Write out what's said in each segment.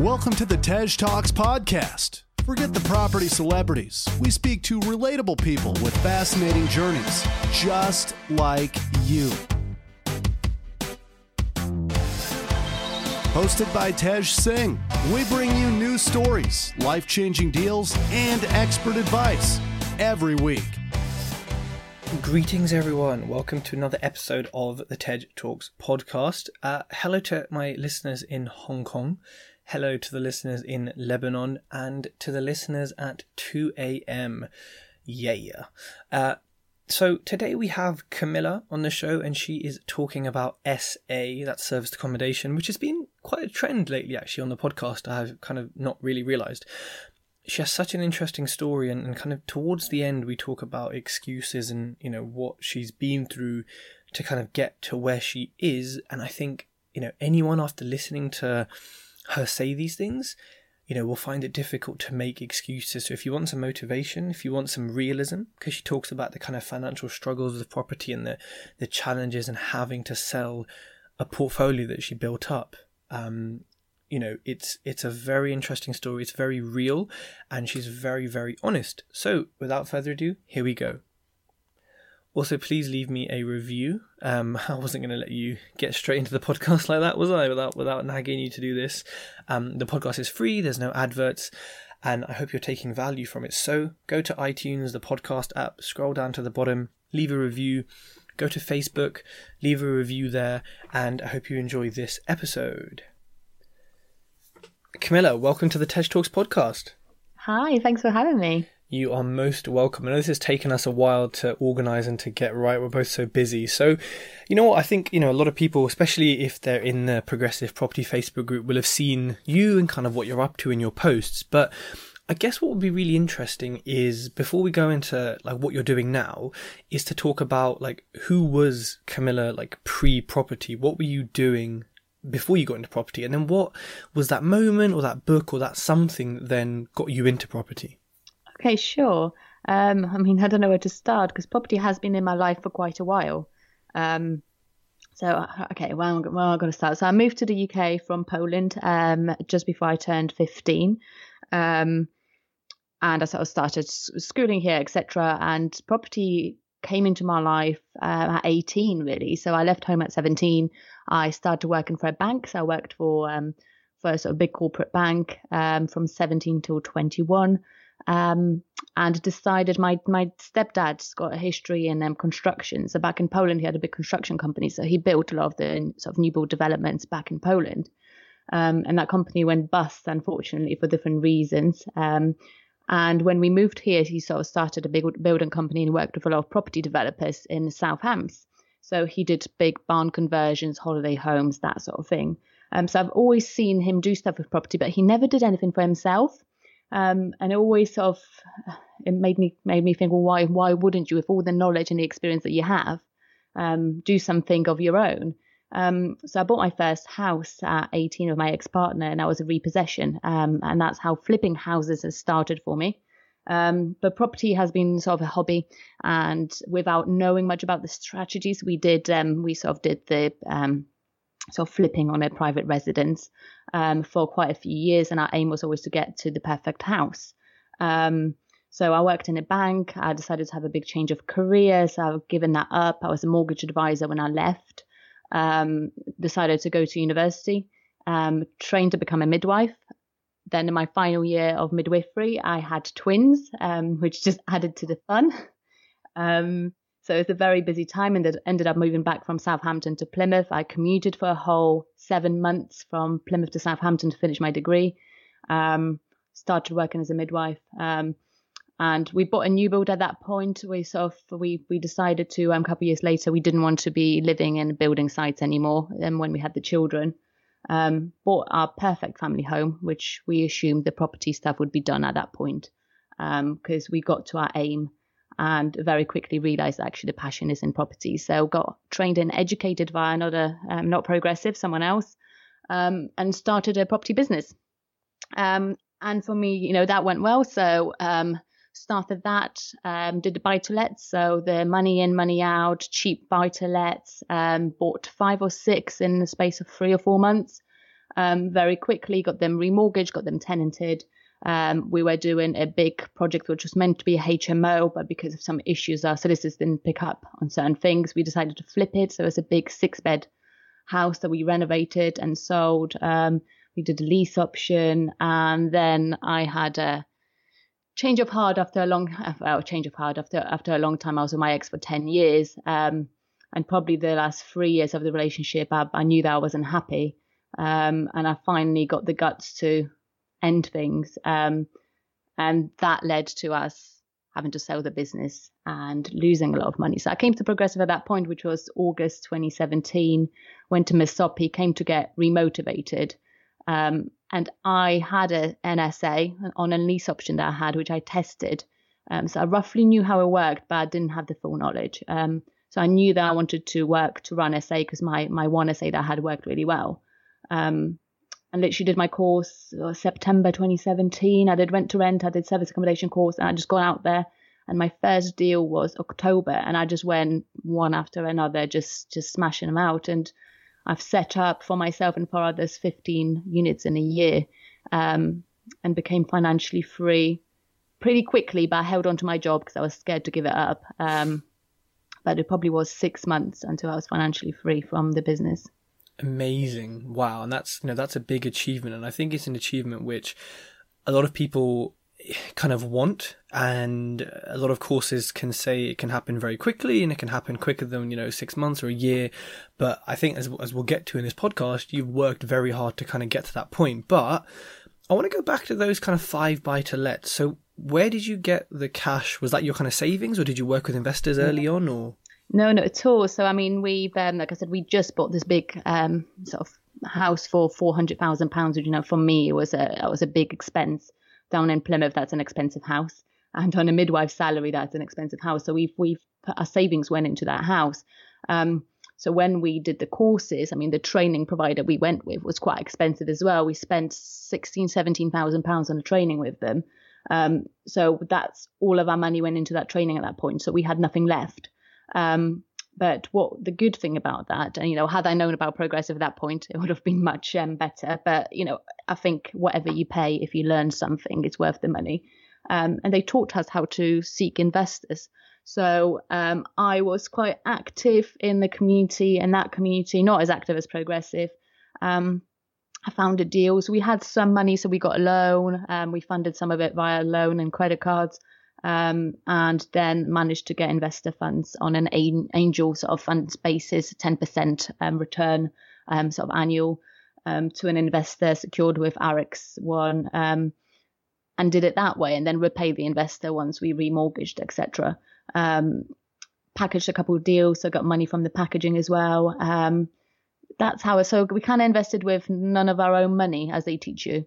Welcome to the Tej Talks podcast. Forget the property celebrities. We speak to relatable people with fascinating journeys, just like you. Hosted by Tej Singh, we bring you new stories, life changing deals, and expert advice every week. Greetings, everyone. Welcome to another episode of the Tej Talks podcast. Uh, hello to my listeners in Hong Kong. Hello to the listeners in Lebanon and to the listeners at 2 a.m. Yeah. Uh, so today we have Camilla on the show, and she is talking about SA, that's serviced accommodation, which has been quite a trend lately, actually, on the podcast. I've kind of not really realized she has such an interesting story and, and kind of towards the end we talk about excuses and you know what she's been through to kind of get to where she is and i think you know anyone after listening to her say these things you know will find it difficult to make excuses. So if you want some motivation if you want some realism because she talks about the kind of financial struggles of property and the the challenges and having to sell a portfolio that she built up um, you know it's it's a very interesting story. It's very real and she's very very honest. So without further ado here we go also please leave me a review. Um, i wasn't going to let you get straight into the podcast like that was i? Without without nagging you to do this. Um, the podcast is free there's no adverts and i hope you're taking value from it. So go to itunes the podcast app scroll down to the bottom leave a review. Go to facebook leave a review there and i hope you enjoy this episode. Camilla, welcome to the Tej Talks podcast. Hi, thanks for having me. You are most welcome. I know this has taken us a while to organize and to get right. We're both so busy. So, you know what? I think, you know, a lot of people, especially if they're in the Progressive Property Facebook group, will have seen you and kind of what you're up to in your posts. But I guess what would be really interesting is before we go into like what you're doing now, is to talk about like who was Camilla like pre property? What were you doing before you got into property? And then what was that moment or that book or that something that then got you into property? Okay, sure. Um, I mean, I don't know where to start because property has been in my life for quite a while. Um, so, uh, okay, well, well, I'm going to start. So, I moved to the UK from Poland um, just before I turned 15. Um, and I sort of started schooling here, etc. And property came into my life uh, at 18, really. So, I left home at 17. I started working for a bank. So I worked for um, for a sort of big corporate bank from 17 till 21. Um, and decided my my stepdad's got a history in um, construction. So back in Poland, he had a big construction company. So he built a lot of the sort of new build developments back in Poland. Um, and that company went bust, unfortunately, for different reasons. Um, and when we moved here, he sort of started a big building company and worked with a lot of property developers in South Hams. So he did big barn conversions, holiday homes, that sort of thing. Um, so I've always seen him do stuff with property, but he never did anything for himself. Um, and it always sort of it made me made me think, well, why why wouldn't you, with all the knowledge and the experience that you have, um, do something of your own? Um, so I bought my first house at 18 with my ex-partner, and that was a repossession, um, and that's how flipping houses has started for me. Um, but property has been sort of a hobby, and without knowing much about the strategies, we did um, we sort of did the sort of flipping on a private residence um, for quite a few years, and our aim was always to get to the perfect house. Um, so I worked in a bank. I decided to have a big change of career, so I've given that up. I was a mortgage advisor when I left. Um, decided to go to university. trained to become a midwife then in my final year of midwifery, I had twins, um, which just added to the fun. Um, so it was a very busy time and ended up moving back from Southampton to Plymouth. I commuted for a whole seven months from Plymouth to Southampton to finish my degree. Um, started working as a midwife. Um, and we bought a new build at that point. We sort of we we decided to um, a couple of years later we didn't want to be living in building sites anymore. And when we had the children, um, bought our perfect family home, which we assumed the property stuff would be done at that point because um, we got to our aim and very quickly realized actually the passion is in property. So got trained and educated via another, um, not progressive, someone else, um, and started a property business. Um, and for me, you know, that went well. So um, started that, um, did the buy to let. So the money in, money out, cheap buy to lets, um, bought five or six in the space of three or four months. very quickly, got them remortgaged, got them tenanted. Um, we were doing a big project which was meant to be a HMO, but because of some issues, our solicitors didn't pick up on certain things. We decided to flip it. So it's a big six bed house that we renovated and sold. Um, we did a lease option, and then I had a change of heart after a long well change of heart after after a long time. I was with my ex for ten years, um, and probably the last three years of the relationship, I, I knew that I wasn't happy, um, and I finally got the guts to end things, um, and that led to us having to sell the business and losing a lot of money. So I came to Progressive at that point, which was August 2017. Went to Misopi, came to get remotivated. Um, and I had an SA on a lease option that I had, which I tested. Um, so I roughly knew how it worked, but I didn't have the full knowledge. Um, so I knew that I wanted to work to run SA because my my one SA that I had worked really well. Um, and literally did my course uh, September 2017. I did rent to rent, I did service accommodation course, and I just got out there. And my first deal was October, and I just went one after another, just just smashing them out. And I've set up for myself and for others 15 units in a year um, and became financially free pretty quickly, but I held on to my job because I was scared to give it up. Um, but it probably was six months until I was financially free from the business. Amazing. Wow. And that's, you know, that's a big achievement. And I think it's an achievement which a lot of people kind of want and a lot of courses can say it can happen very quickly and it can happen quicker than you know six months or a year but i think as, as we'll get to in this podcast you've worked very hard to kind of get to that point but i want to go back to those kind of five buy to let so where did you get the cash was that your kind of savings or did you work with investors early on or no not at all so i mean we've um, like i said we just bought this big um, sort of house for 400000 pounds which you know for me it was a it was a big expense down in Plymouth, that's an expensive house. And on a midwife salary, that's an expensive house. So we've we've put our savings went into that house. Um, so when we did the courses, I mean, the training provider we went with was quite expensive as well. We spent 16, 17,000 pounds on a training with them. Um, so that's all of our money went into that training at that point. So we had nothing left. Um, but what the good thing about that, and you know, had I known about progressive at that point, it would have been much um, better. But you know, I think whatever you pay, if you learn something, it's worth the money. Um, and they taught us how to seek investors. So um, I was quite active in the community, and that community, not as active as progressive. Um, I founded deals. We had some money, so we got a loan. Um, we funded some of it via loan and credit cards um, and then managed to get investor funds on an angel sort of funds basis, 10% um, return um, sort of annual um, to an investor secured with RX1, um, and did it that way, and then repay the investor once we remortgaged, etc. Um, packaged a couple of deals, so got money from the packaging as well. that's how. So we kind of invested with none of our own money, as they teach you,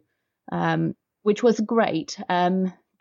which was great.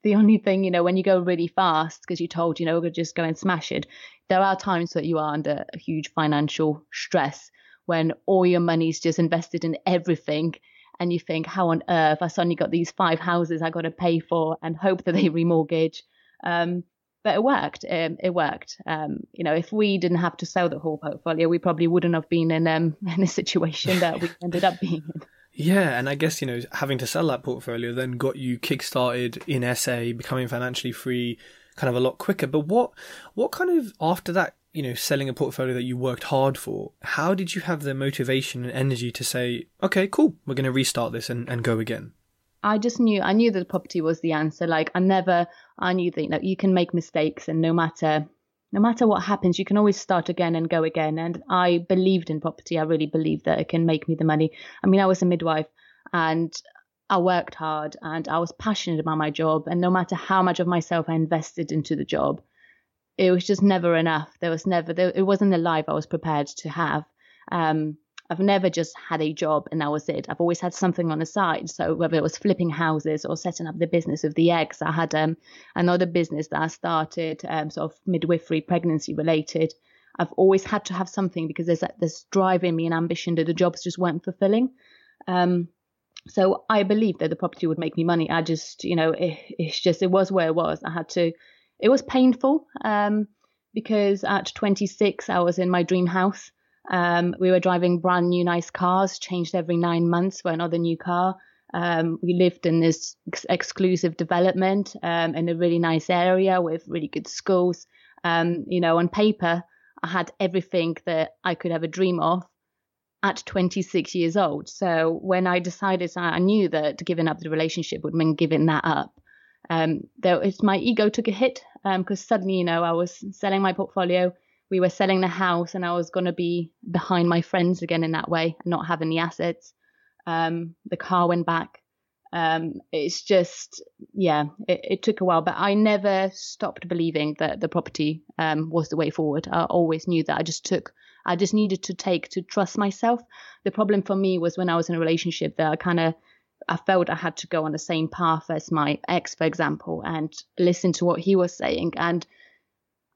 The only thing, you know, when you go really fast because you're told, you know, we're just go and smash it, there are times that you are under a huge financial stress when all your money's just invested in everything and you think, how on earth I suddenly got these five houses I got to pay for and hope that they remortgage. Um, but it worked. Um, it worked. Um, you know, if we didn't have to sell the whole portfolio, we probably wouldn't have been in um, in a situation that we ended up being in. Yeah, and I guess you know having to sell that portfolio then got you kickstarted in SA, becoming financially free, kind of a lot quicker. But what what kind of after that, you know, selling a portfolio that you worked hard for, how did you have the motivation and energy to say, okay, cool, we're going to restart this and, and go again? I just knew I knew that property was the answer. Like I never I knew that you know you can make mistakes and no matter no matter what happens, you can always start again and go again. And I believed in property. I really believed that it can make me the money. I mean, I was a midwife and I worked hard and I was passionate about my job. And no matter how much of myself I invested into the job, it was just never enough. There was never, there, it wasn't the life I was prepared to have. Um, I've never just had a job and that was it. I've always had something on the side. So whether it was flipping houses or setting up the business of the eggs, I had um, another business that I started, um, sort of midwifery, pregnancy related. I've always had to have something because there's this drive in me and ambition that the jobs just weren't fulfilling. Um, so I believed that the property would make me money. I just, you know, it, it's just it was where it was. I had to. It was painful um, because at 26 I was in my dream house Um, we were driving brand new, nice cars, changed every nine months for another new car. Um, we lived in this ex- exclusive development um, in a really nice area with really good schools. Um, you know, on paper, I had everything that I could ever dream of at 26 years old. So when I decided, I knew that giving up the relationship would mean giving that up. Um, though it's my ego took a hit because um, suddenly, you know, I was selling my portfolio, we were selling the house, and I was going to be behind my friends again in that way, not having the assets. Um, the car went back. Um, it's just, yeah, it, it, took a while, but I never stopped believing that the property um, was the way forward. I always knew that. I just took, I just needed to take to trust myself. The problem for me was when I was in a relationship that I kind of, I felt I had to go on the same path as my ex, for example, and listen to what he was saying. And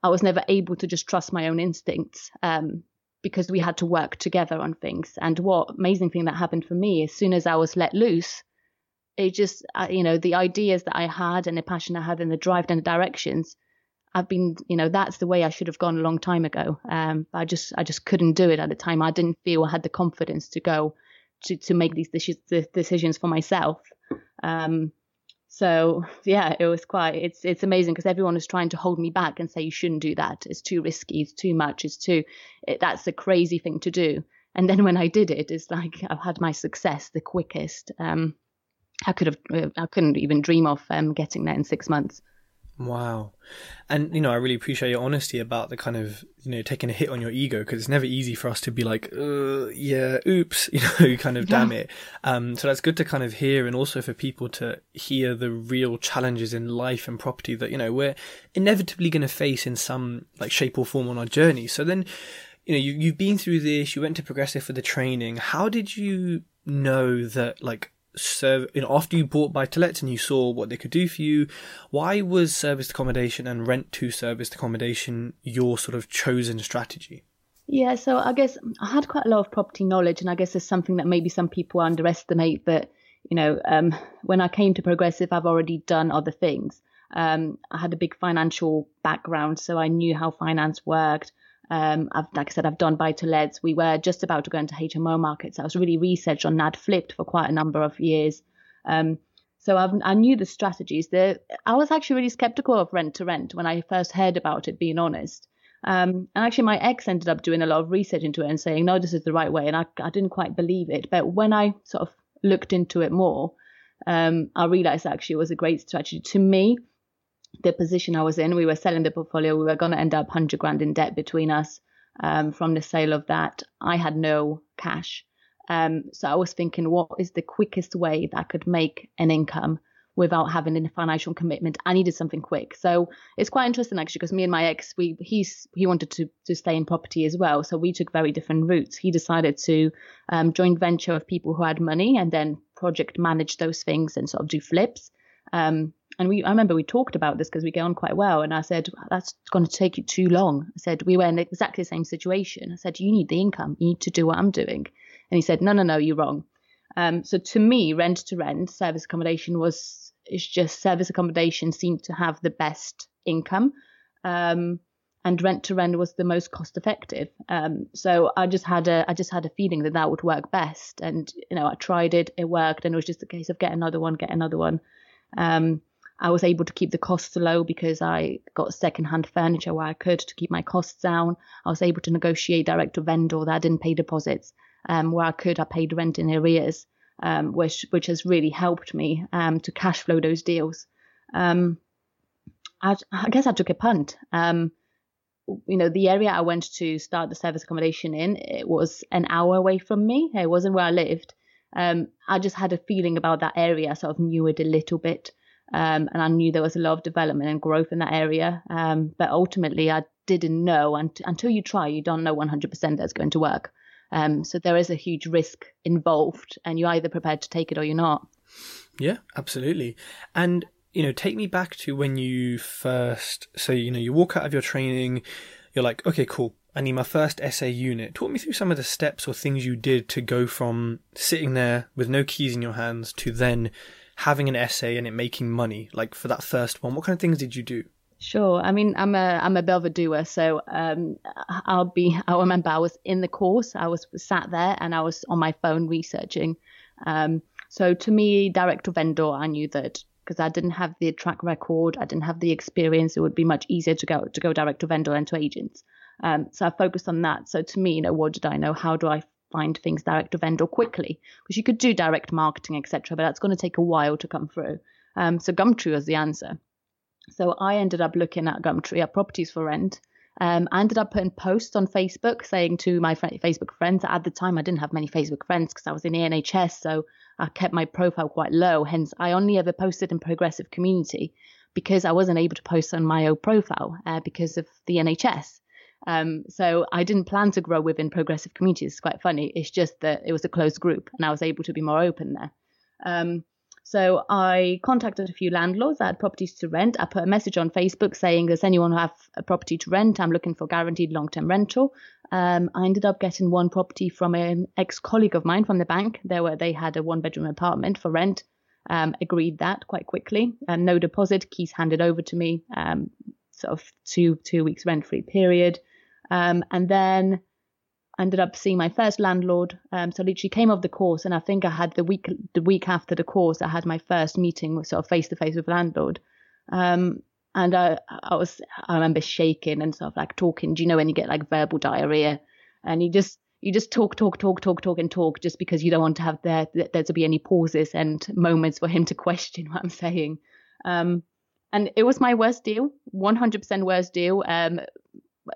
I was never able to just trust my own instincts. Um, because we had to work together on things. And what amazing thing that happened for me, as soon as I was let loose, it just, uh, you know, the ideas that I had and the passion I had and the drive and the directions, I've been, you know, that's the way I should have gone a long time ago. Um, I just, I just couldn't do it at the time. I didn't feel I had the confidence to go to, to make these decisions for myself. Um, so yeah, it was quite. It's it's amazing because everyone is trying to hold me back and say you shouldn't do that. It's too risky. It's too much. It's too. It, that's a crazy thing to do. And then when I did it, it's like I've had my success the quickest. Um, I could have. Uh, I couldn't even dream of um, getting there in six months. Wow. And, you know, I really appreciate your honesty about the kind of, you know, taking a hit on your ego because it's never easy for us to be like, yeah, oops, you know, kind of damn it. Um, so that's good to kind of hear and also for people to hear the real challenges in life and property that, you know, we're inevitably going to face in some like shape or form on our journey. So then, you know, you, you've been through this, you went to Progressive for the training. How did you know that like serve you know after you bought buy to let and you saw what they could do for you why was service accommodation and rent to service accommodation your sort of chosen strategy? Yeah so i guess i had quite a lot of property knowledge and i guess there's something that maybe some people underestimate that you know um, when i came to progressive i've already done other things. Um, i had a big financial background so i knew how finance worked um, I've, like I said, I've done buy to lets. We were just about to go into HMO markets. I was really researched on NAD flipped for quite a number of years. Um, so I've, i knew the strategies. The, I was actually really skeptical of rent to rent when I first heard about it, being honest. Um, and actually, my ex ended up doing a lot of research into it and saying, no, this is the right way. And I, I didn't quite believe it. But when I sort of looked into it more, um, I realized actually it was a great strategy. To me, the position I was in. We were selling the portfolio. We were going to end up 100 grand in debt between us um, from the sale of that. I had no cash. Um, so I was thinking, what is the quickest way that I could make an income without having a financial commitment? I needed something quick. So it's quite interesting actually, because me and my ex, we he's he wanted to to stay in property as well. So we took very different routes. He decided to um, joint venture of people who had money and then project manage those things and sort of do flips. Um, and we, I remember we talked about this because we get on quite well. And I said, that's going to take you too long. I said, we were in exactly the same situation. I said, you need the income. You need to do what I'm doing. And he said, no, no, no, you're wrong. Um, so to me, rent to rent service accommodation was, it's just service accommodation seemed to have the best income. Um, and rent to rent was the most cost effective. Um, so I just had a I just had a feeling that that would work best, and you know I tried it, it worked, and it was just a case of get another one, get another one. Um, I was able to keep the costs low because I got secondhand furniture where I could to keep my costs down. I was able to negotiate direct to vendor that I didn't pay deposits. Um, where I could, I paid rent in arrears, um, which which has really helped me um, to cash flow those deals. Um, I, I, guess I took a punt. Um, you know, the area I went to start the service accommodation in, it was an hour away from me. It wasn't where I lived. Um, I just had a feeling about that area. I sort of knew it a little bit. Um, and I knew there was a lot of development and growth in that area. Um, but ultimately, I didn't know and, until you try, you don't know 100% that's going to work. Um, so there is a huge risk involved, and you're either prepared to take it or you're not. Yeah, absolutely. And you know, take me back to when you first. So you know, you walk out of your training, you're like, okay, cool. I need my first SA unit. Talk me through some of the steps or things you did to go from sitting there with no keys in your hands to then having an SA and it making money, like for that first one, what kind of things did you do? Sure. I mean, I'm a I'm a bit doer, so um, I'll be. I remember I was in the course. I was sat there and I was on my phone researching. Um, so to me, direct to vendor, I knew that because I didn't have the track record, I didn't have the experience. It would be much easier to go to go direct to vendor and to agents. Um, so I focused on that. So to me, you know, what did I know? How do I find things direct to vendor quickly? Because you could do direct marketing, etc., but that's going to take a while to come through. Um, so Gumtree was the answer. So I ended up looking at Gumtree at properties for rent. Um, I ended up putting posts on Facebook saying to my fr- Facebook friends. At the time, I didn't have many Facebook friends because I was in the NHS, so I kept my profile quite low. Hence, I only ever posted in progressive community because I wasn't able to post on my own profile uh, because of the NHS. Um, so I didn't plan to grow within progressive communities. It's quite funny. It's just that it was a closed group, and I was able to be more open there. Um, so I contacted a few landlords that had properties to rent. I put a message on Facebook saying, "Does anyone have a property to rent? I'm looking for guaranteed long-term rental." Um, I ended up getting one property from an ex-colleague of mine from the bank. They were they had a one-bedroom apartment for rent. Um, agreed that quite quickly, and no deposit. Keys handed over to me. Um, sort of two two weeks rent-free period, um, and then I ended up seeing my first landlord. Um, so literally came off the course, and I think I had the week the week after the course, I had my first meeting, sort of face to face with landlord. Um, and I, I was, I remember shaking and sort of like talking. Do you know when you get like verbal diarrhea, and you just you just talk, talk, talk, talk, talk, and talk, just because you don't want to have there there to be any pauses and moments for him to question what I'm saying. Um, and it was my worst deal, 100% worst deal. Um,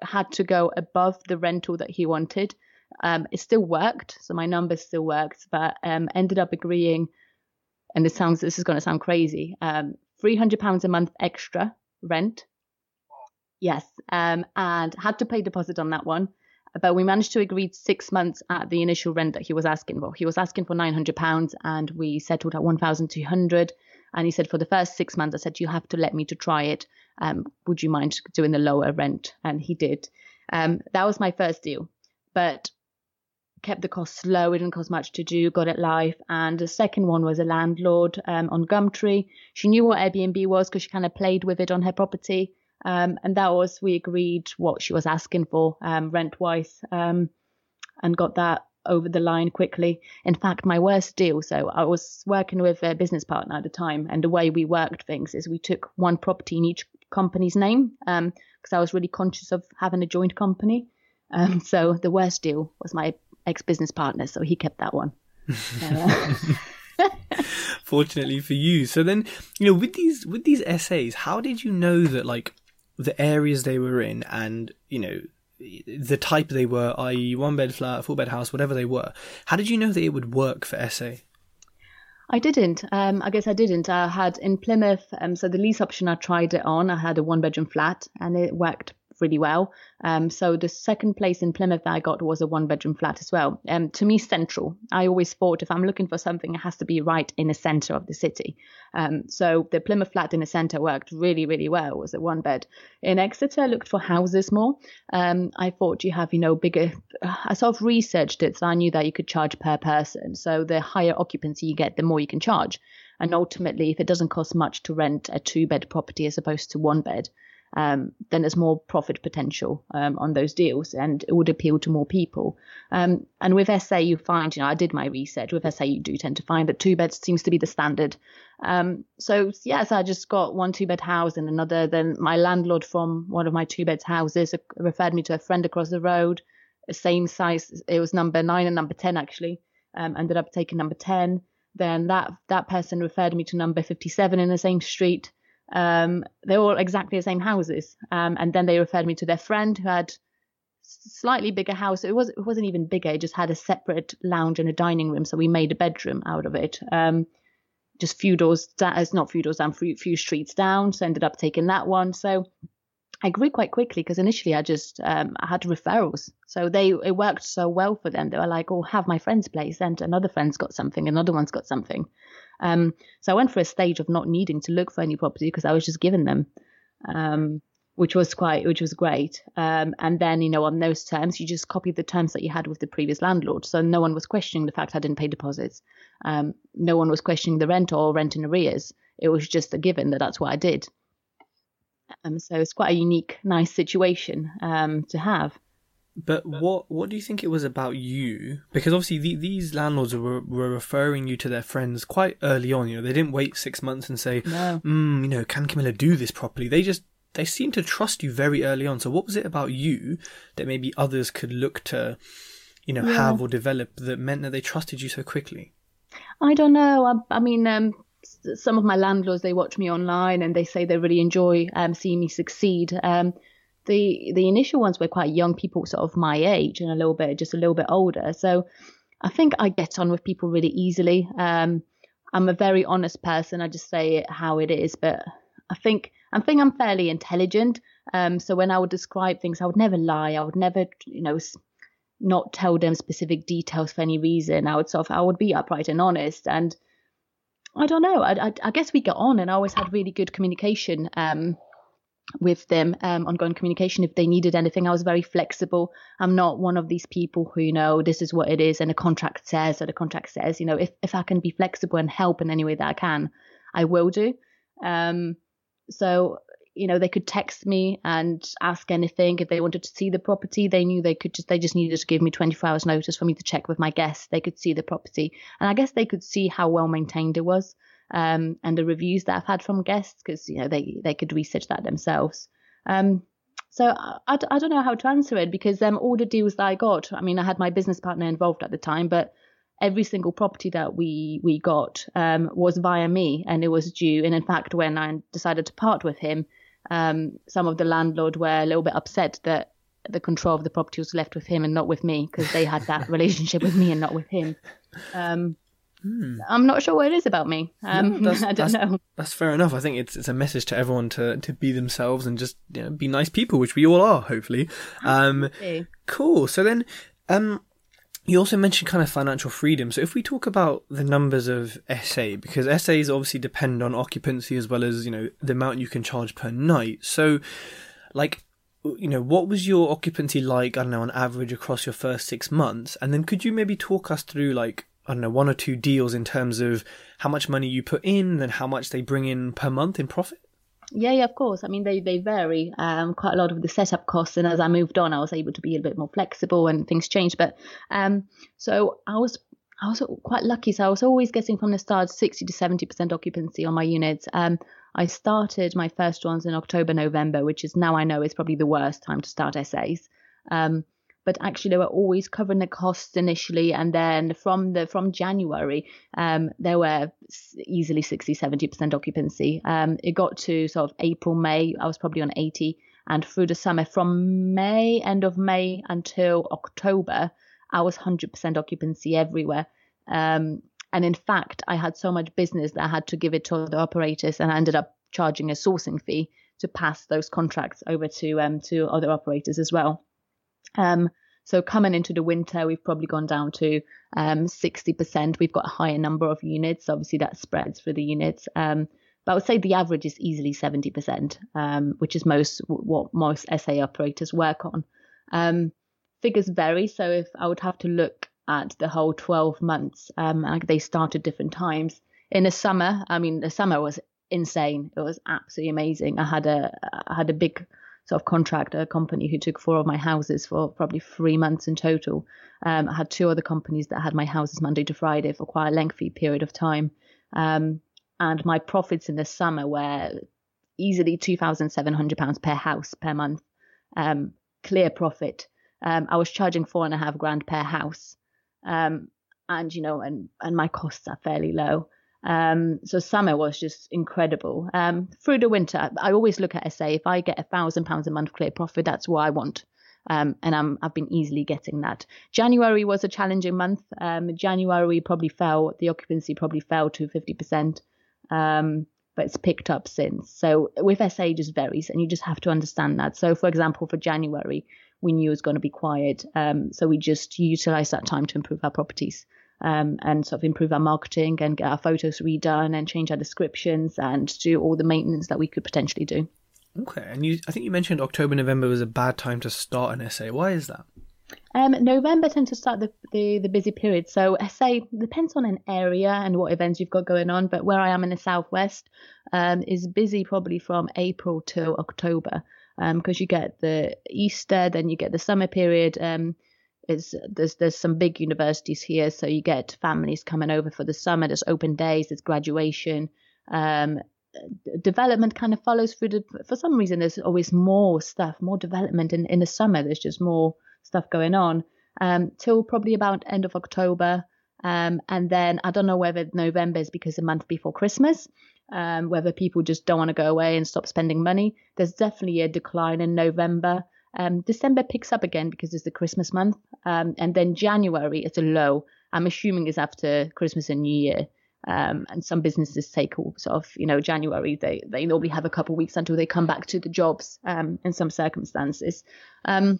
had to go above the rental that he wanted. Um, it still worked, so my numbers still worked, but um, ended up agreeing. And this sounds this is going to sound crazy. Um, Three hundred pounds a month extra rent. Yes, um, and had to pay deposit on that one. But we managed to agree six months at the initial rent that he was asking for. He was asking for nine hundred pounds, and we settled at one thousand two hundred. And he said for the first six months, I said you have to let me to try it um, would you mind doing the lower rent? And he did. Um, that was my first deal, but kept the costs low. It didn't cost much to do, got it live. And the second one was a landlord um, on Gumtree. She knew what Airbnb was because she kind of played with it on her property. Um, and that was, we agreed what she was asking for um, rent wise um, and got that over the line quickly. In fact, my worst deal. So I was working with a business partner at the time, and the way we worked things is we took one property in each company's name because um, I was really conscious of having a joint company. Um, so the worst deal was my ex business partner, so he kept that one. Uh, Fortunately for you. So then, you know, with these with these SAs, how did you know that like the areas they were in and you know the type they were, i.e., one bed flat, four bed house, whatever they were. How did you know that it would work for SA? I didn't. Um, I guess I didn't. I had in Plymouth, um, so the lease option I tried it on. I had a one bedroom flat and it worked really well. Um, so the second place in Plymouth that I got was a one bedroom flat as well. Um, to me, central. I always thought if I'm looking for something, it has to be right in the center of the city. Um, so the Plymouth flat in the center worked really, really well. It was a one bed. In Exeter, I looked for houses more. Um, I thought you have, you know, bigger. I sort of researched it, so I knew that you could charge per person. So the higher occupancy you get, the more you can charge. And ultimately, if it doesn't cost much to rent a two bed property as opposed to one bed, um, then there's more profit potential um, on those deals and it would appeal to more people. Um, and with SA, you find, you know, I did my research. With SA, you do tend to find that two beds seems to be the standard. Um, so, yes, I just got one two bed house and another. Then my landlord from one of my two beds houses referred me to a friend across the road, same size. It was number nine and number 10, actually. Um, ended up taking number 10. Then that, that person referred me to number 57 in the same street. Um, they were all exactly the same houses. Um, and then they referred me to their friend who had slightly bigger house. It was it wasn't even bigger. It just had a separate lounge and a dining room. So we made a bedroom out of it. Um, just few doors it's not few doors down, few, few streets down. So ended up taking that one. So I grew quite quickly because initially I just um, I had referrals, so they it worked so well for them. They were like, "Oh, have my friend's place," and another friend's got something, another one's got something. Um, so I went for a stage of not needing to look for any property because I was just given them, um, which was quite, which was great. Um, and then, you know, on those terms, you just copied the terms that you had with the previous landlord. So no one was questioning the fact I didn't pay deposits. Um, no one was questioning the rent or rent in arrears. It was just a given that that's what I did. Um, so it's quite a unique, nice situation um, to have. But what what do you think it was about you? Because obviously the, these landlords were, were referring you to their friends quite early on. You know, they didn't wait six months and say, No. mm, you know, can Camilla do this properly? They just they seemed to trust you very early on. So what was it about you that maybe others could look to, you know, Yeah. have or develop that meant that they trusted you so quickly? I don't know. I, I mean, um, some of my landlords they watch me online and they say they really enjoy um, seeing me succeed. Um, the the initial ones were quite young people, sort of my age and a little bit just a little bit older. So I think I get on with people really easily. Um, I'm a very honest person. I just say it how it is. But I think I think I'm fairly intelligent. Um, so when I would describe things, I would never lie. I would never, you know, not tell them specific details for any reason. I would sort of I would be upright and honest. And I don't know. I, I, I guess we got on, and I always had really good communication. Um, with them um, ongoing communication if they needed anything i was very flexible i'm not one of these people who you know this is what it is and the contract says or the contract says you know if, if i can be flexible and help in any way that i can i will do um, so you know they could text me and ask anything if they wanted to see the property they knew they could just they just needed to give me 24 hours notice for me to check with my guests they could see the property and i guess they could see how well maintained it was um, and the reviews that I've had from guests because you know they they could research that themselves. Um, so I, I, don't know how to answer it because um, all the deals that I got, I mean, I had my business partner involved at the time, but every single property that we we got um, was via me, and it was due. And in fact, when I decided to part with him, um, some of the landlord were a little bit upset that the control of the property was left with him and not with me because they had that relationship with me and not with him. Um, I'm not sure what it is about me. Um, that's- I don't that's- know. That's fair enough. I think it's it's a message to everyone to, to be themselves and just you know, be nice people, which we all are, hopefully. Um, Cool. So then, um, you also mentioned kind of financial freedom. So if we talk about the numbers of SA, because SAs obviously depend on occupancy as well as you know the amount you can charge per night. So, like, you know, what was your occupancy like? I don't know, on average across your first six months, and then could you maybe talk us through like I don't know one or two deals in terms of how much money you put in and how much they bring in per month in profit? Yeah, yeah, of course. I mean, they they vary um, quite a lot of the setup costs, and as I moved on, I was able to be a bit more flexible, and things changed. But um, so I was I was quite lucky. So I was always getting from the start sixty to seventy percent occupancy on my units. Um, I started my first ones in October, November, which is now I know is probably the worst time to start SAs. Um, but actually, they were always covering the costs initially, and then from the from January, um, there were easily 60, 70 percent occupancy. Um, it got to sort of April, May, I was probably on 80, and through the summer, from May, end of May until October, I was 100 percent occupancy everywhere. Um, and in fact, I had so much business that I had to give it to the operators, and I ended up charging a sourcing fee to pass those contracts over to um, to other operators as well. Um, so coming into the winter, we've probably gone down to um, 60%. We've got a higher number of units. Obviously, that spreads for the units. Um, but I would say the average is easily 70%, um, which is most what most SA operators work on. Um, figures vary. So if I would have to look at the whole 12 months, um, like they start at different times. In the summer, I mean, the summer was insane. It was absolutely amazing. I had a I had a big sort of contract, a company who took four of my houses for probably three months in total. Um, I had two other companies that had my houses Monday to Friday for quite a lengthy period of time. Um, and my profits in the summer were easily £2,700 per house per month. Um, clear profit. Um, I was charging four and a half grand per house. Um, and, you know, and, and my costs are fairly low. Um, so summer was just incredible. Um, through the winter, I always look at SA. If I get a thousand pounds a month clear profit, that's what I want. Um, and I'm, I've been easily getting that. January was a challenging month. Um, January probably fell, the occupancy probably fell to 50%. Um, but it's picked up since. So with SA, just varies, and you just have to understand that. So, for example, for January, we knew it was going to be quiet. Um, so we just utilized that time to improve our properties um, and sort of improve our marketing and get our photos redone and change our descriptions and do all the maintenance that we could potentially do. Okay, and you, I think you mentioned October, November was a bad time to start an SA. Why is that? Um, November tends to start the, the, the busy period. So I say depends on an area and what events you've got going on. But where I am in the southwest um, is busy probably from April to October because um, you get the Easter, then you get the summer period. Um, there's there's some big universities here, so you get families coming over for the summer. There's open days, there's graduation. Um, development kind of follows through. The, for some reason, there's always more stuff, more development in in the summer. There's just more stuff going on um, till probably about end of October. Um, and then I don't know whether November is because the month before Christmas, um, whether people just don't want to go away and stop spending money. There's definitely a decline in November. Um, December picks up again because it's the Christmas month. Um, and then January is a low. I'm assuming is after Christmas and New Year. Um, and some businesses take all sort of, you know, January. They they normally have a couple weeks until they come back to the jobs. Um, in some circumstances, um,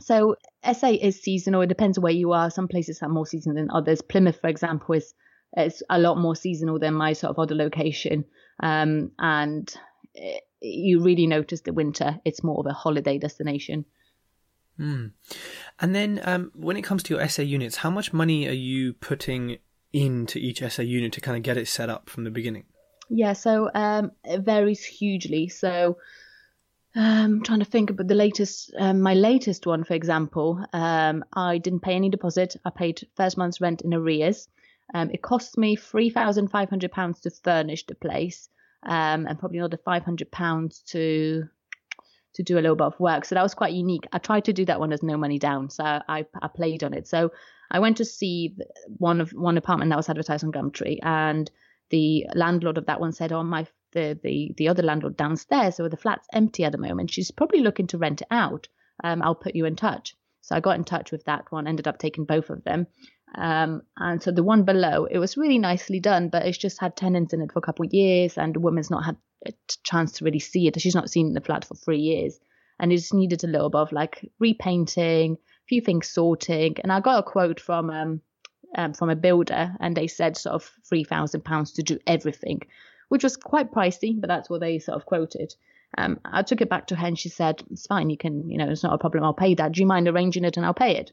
so SA is seasonal. It depends where you are. Some places have more seasonal than others. Plymouth, for example, is is a lot more seasonal than my sort of other location. Um, and it, you really notice the winter. It's more of a holiday destination. Mm. And then um, when it comes to your SA units, how much money are you putting into each SA unit to kind of get it set up from the beginning? Yeah, so um, it varies hugely. So I'm um, trying to think about the latest, um, my latest one, for example. Um, I didn't pay any deposit. I paid first month's rent in arrears. Um, it cost me three thousand five hundred pounds to furnish the place, um, and probably another five hundred pounds to to do a little bit of work. So that was quite unique. I tried to do that one as no money down, so I I played on it. So I went to see one of one apartment that was advertised on Gumtree, and the landlord of that one said, "Oh, my the the the other landlord downstairs, so the flat's empty at the moment. She's probably looking to rent it out. Um, I'll put you in touch." So I got in touch with that one, ended up taking both of them. Um, and so the one below, it was really nicely done, but it's just had tenants in it for a couple of years, and the woman's not had a chance to really see it. She's not seen the flat for three years, and it just needed a little bit of like repainting, a few things sorting. And I got a quote from um, um from a builder, and they said sort of three thousand pounds to do everything, which was quite pricey, but that's what they sort of quoted. Um, I took it back to her and she said, It's fine, you can, you know, it's not a problem, I'll pay that. Do you mind arranging it and I'll pay it?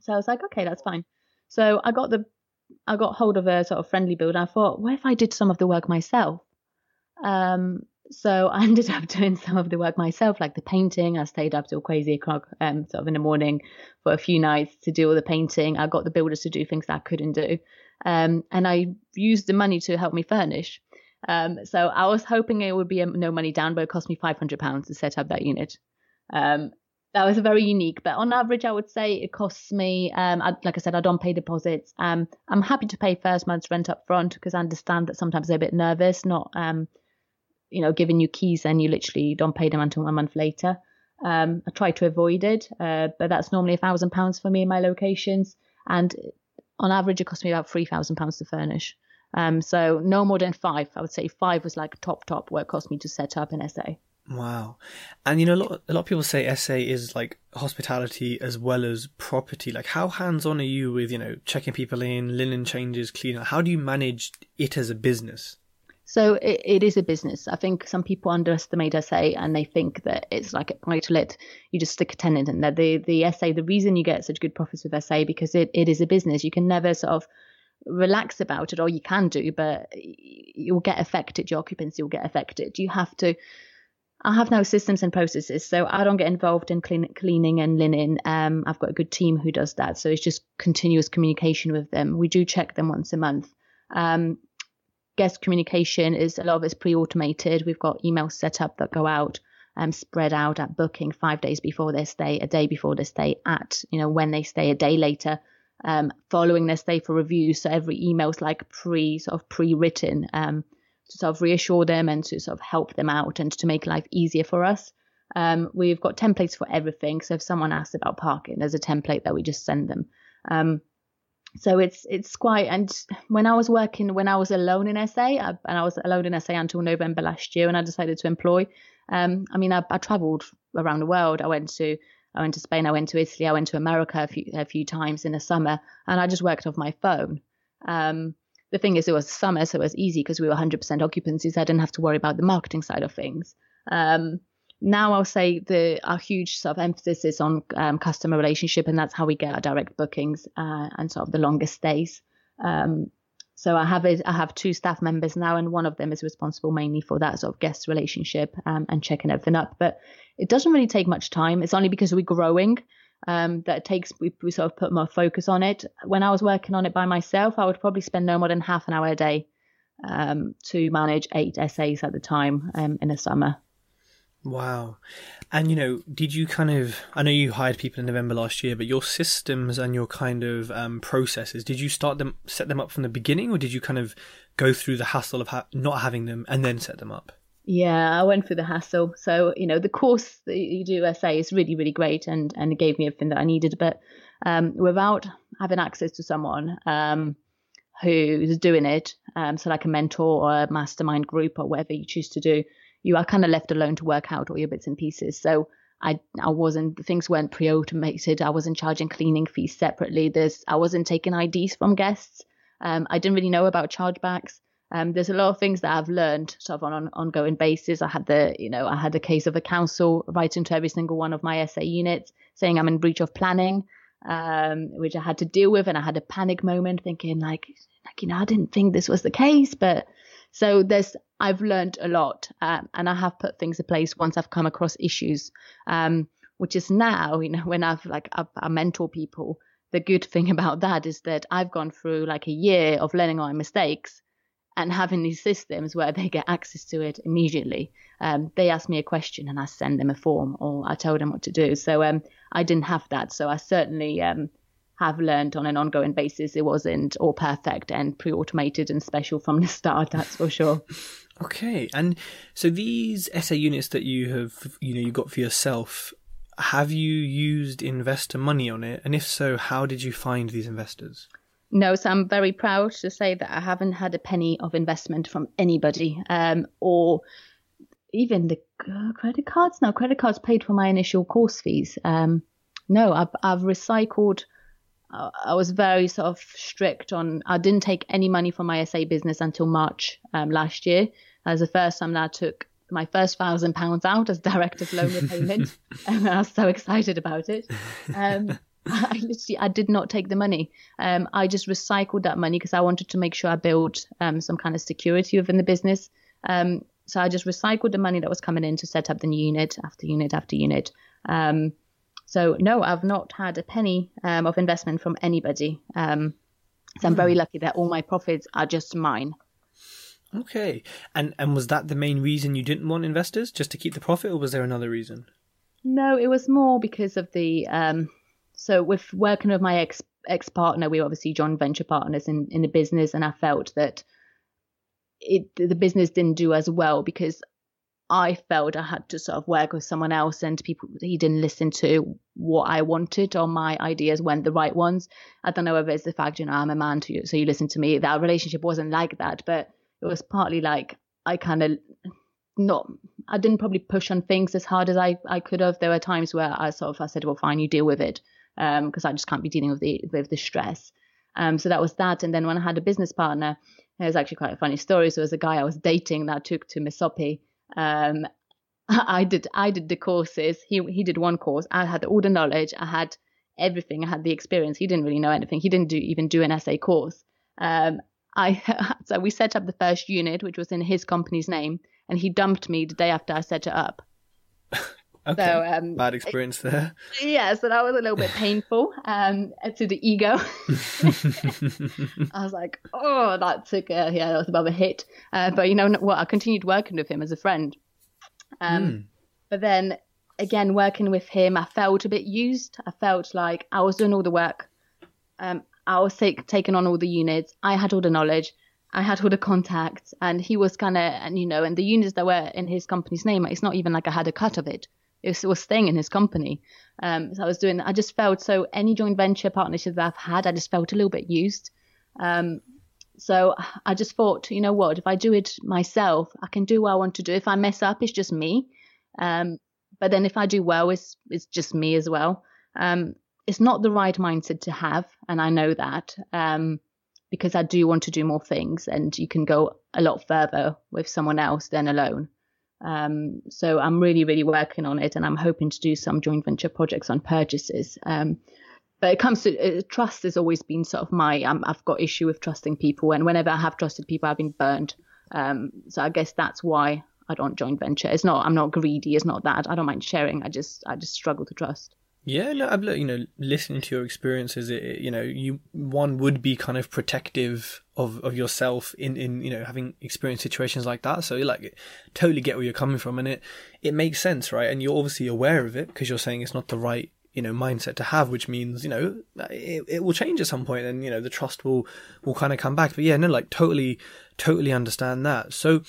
So I was like, Okay, that's fine. So I got the I got hold of a sort of friendly builder. I thought, what if I did some of the work myself? Um, so I ended up doing some of the work myself, like the painting. I stayed up till crazy o'clock, um, sort of in the morning for a few nights to do all the painting. I got the builders to do things that I couldn't do. Um, and I used the money to help me furnish. Um, so I was hoping it would be a no money down, but it cost me £500 to set up that unit. Um, that was very unique, but on average, I would say it costs me, um, I, like I said, I don't pay deposits. Um, I'm happy to pay first month's rent up front because I understand that sometimes they're a bit nervous, not, um, you know, giving you keys and you literally don't pay them until a month later. Um, I try to avoid it, uh, but that's normally a thousand pounds for me in my locations. And on average, it costs me about three thousand pounds to furnish. Um, so no more than five. I would say five was like top top where it cost me to set up an SA. Wow, and you know a lot, a lot of people say SA is like hospitality as well as property. Like, how hands on are you with you know checking people in, linen changes, cleaning? How do you manage it as a business? So it, it is a business. I think some people underestimate SA and they think that it's like a buy to let. You just stick a tenant in there. The the SA, the reason you get such good profits with SA because it, it is a business. You can never sort of relax about it, or you can do, but you'll get affected. Your occupancy will get affected. You have to. I have now systems and processes, so I don't get involved in clean, cleaning and linen. Um, I've got a good team who does that, so it's just continuous communication with them. We do check them once a month. Um, guest communication is a lot of it's pre-automated. We've got emails set up that go out, um, spread out at booking five days before their stay, a day before their stay, at you know when they stay, a day later um, following their stay for review. So every email is like pre sort of pre-written um, to sort of reassure them and to sort of help them out and to make life easier for us. Um, we've got templates for everything. So if someone asks about parking, there's a template that we just send them. Um, so it's it's quite. And when I was working, when I was alone in SA, I, and I was alone in SA until November last year, and I decided to employ. Um, I mean, I, I travelled around the world. I went to I went to Spain, I went to Italy, I went to America a few, a few times in the summer, and I just worked off my phone. Um, the thing is, it was summer, so it was easy because we were 100% occupancy, so I didn't have to worry about the marketing side of things. Um, now I'll say the our huge sort of emphasis is on um, customer relationship, and that's how we get our direct bookings uh, and sort of the longest stays. Um, so I have I have two staff members now, and one of them is responsible mainly for that sort of guest relationship um, and checking everything up. But it doesn't really take much time. It's only because we're growing um, that takes we, we sort of put more focus on it. When I was working on it by myself, I would probably spend no more than half an hour a day um, to manage eight SAs at the time um, in a summer. Wow. And, you know, did you kind of, I know you hired people in November last year, but your systems and your kind of um, processes, did you start them, set them up from the beginning, or did you kind of go through the hassle of ha- not having them and then set them up? Yeah, I went through the hassle. So, you know, the course that you do SA is really, really great and, and it gave me everything that I needed. But um, without having access to someone um, who's doing it, um, so like a mentor or a mastermind group or whatever you choose to do, you are kind of left alone to work out all your bits and pieces. So I I wasn't things weren't pre-automated. I wasn't charging cleaning fees separately. There's I wasn't taking IDs from guests. Um, I didn't really know about chargebacks. Um, there's a lot of things that I've learned sort of on an ongoing basis. I had the, you know, I had a case of a council writing to every single one of my SA units saying I'm in breach of planning, um, which I had to deal with, and I had a panic moment, thinking like, like you know, I didn't think this was the case, but so there's I've learned a lot, um, and I have put things in place once I've come across issues, um, which is now you know when I've like I've, I mentor people. The good thing about that is that I've gone through like a year of learning my mistakes and having these systems where they get access to it immediately. Um, they ask me a question and I send them a form or I tell them what to do. So um, I didn't have that. So I certainly um, have learned on an ongoing basis. It wasn't all perfect and pre-automated and special from the start. That's for sure. Okay, and so these SA units that you have, you know, you got for yourself, have you used investor money on it? And if so, how did you find these investors? No, so I'm very proud to say that I haven't had a penny of investment from anybody, um, or even the uh, credit cards. No, credit cards paid for my initial course fees. Um, no, I've, I've recycled I was very sort of strict on. I didn't take any money from my SA business until March um, last year. That was the first time that I took my first thousand pounds out as director's loan repayment, and I was so excited about it. Um, I literally I did not take the money. Um, I just recycled that money because I wanted to make sure I built um, some kind of security within the business. Um, so I just recycled the money that was coming in to set up the new unit after unit after unit. Um, so no, I've not had a penny um, of investment from anybody. Um, so I'm very hmm. lucky that all my profits are just mine. Okay, and and was that the main reason you didn't want investors, just to keep the profit, or was there another reason? No, it was more because of the. Um, so with working with my ex ex partner, we were obviously joint venture partners in in the business, and I felt that it the business didn't do as well because I felt I had to sort of work with someone else and people he didn't listen to what I wanted or my ideas weren't the right ones. I don't know whether it's the fact, you know, I'm a man to you, so you listen to me. That relationship wasn't like that, but it was partly like I kind of not I didn't probably push on things as hard as I, I could have. There were times where I sort of I said, Well fine, you deal with it. Um, because I just can't be dealing with the with the stress. Um, so that was that. And then when I had a business partner, it was actually quite a funny story. So was a guy I was dating that I took to Misopi um, I did I did the courses. He he did one course. I had all the knowledge. I had everything. I had the experience. He didn't really know anything. He didn't do even do an SA course. Um, I so we set up the first unit, which was in his company's name, and he dumped me the day after I set it up. okay. So, um, Bad experience there. Yeah, so that was a little bit painful um, to the ego. I was like, oh, that took a, yeah, that was above a hit. Uh, but you know what? I continued working with him as a friend. Um, mm. But then again, working with him, I felt a bit used. I felt like I was doing all the work. Um, I was take, taking on all the units. I had all the knowledge. I had all the contacts, and he was kind of, and you know, and the units that were in his company's name, it's not even like I had a cut of it. It was staying in his company. Um, so I was doing, I just felt so any joint venture partnership that I've had, I just felt a little bit used. Um, so I just thought, you know what, if I do it myself, I can do what I want to do. If I mess up, it's just me. Um, but then if I do well, it's, it's just me as well. Um, it's not the right mindset to have. And I know that, um, because I do want to do more things and you can go a lot further with someone else than alone. Um, so I'm really, really working on it, and I'm hoping to do some joint venture projects on purchases. Um, but it comes to uh, trust has always been sort of my um, I've got issue with trusting people, and whenever I have trusted people, I've been burned. Um, so I guess that's why I don't joint venture. It's not I'm not greedy. It's not that I don't mind sharing. I just I just struggle to trust. Yeah, no, I'm you know listening to your experiences. It, you know, you one would be kind of protective of, of yourself in, in you know having experienced situations like that. So you like totally get where you're coming from, and it it makes sense, right? And you're obviously aware of it because you're saying it's not the right you know mindset to have, which means you know it, it will change at some point, and you know the trust will will kind of come back. But yeah, no, like totally totally understand that. So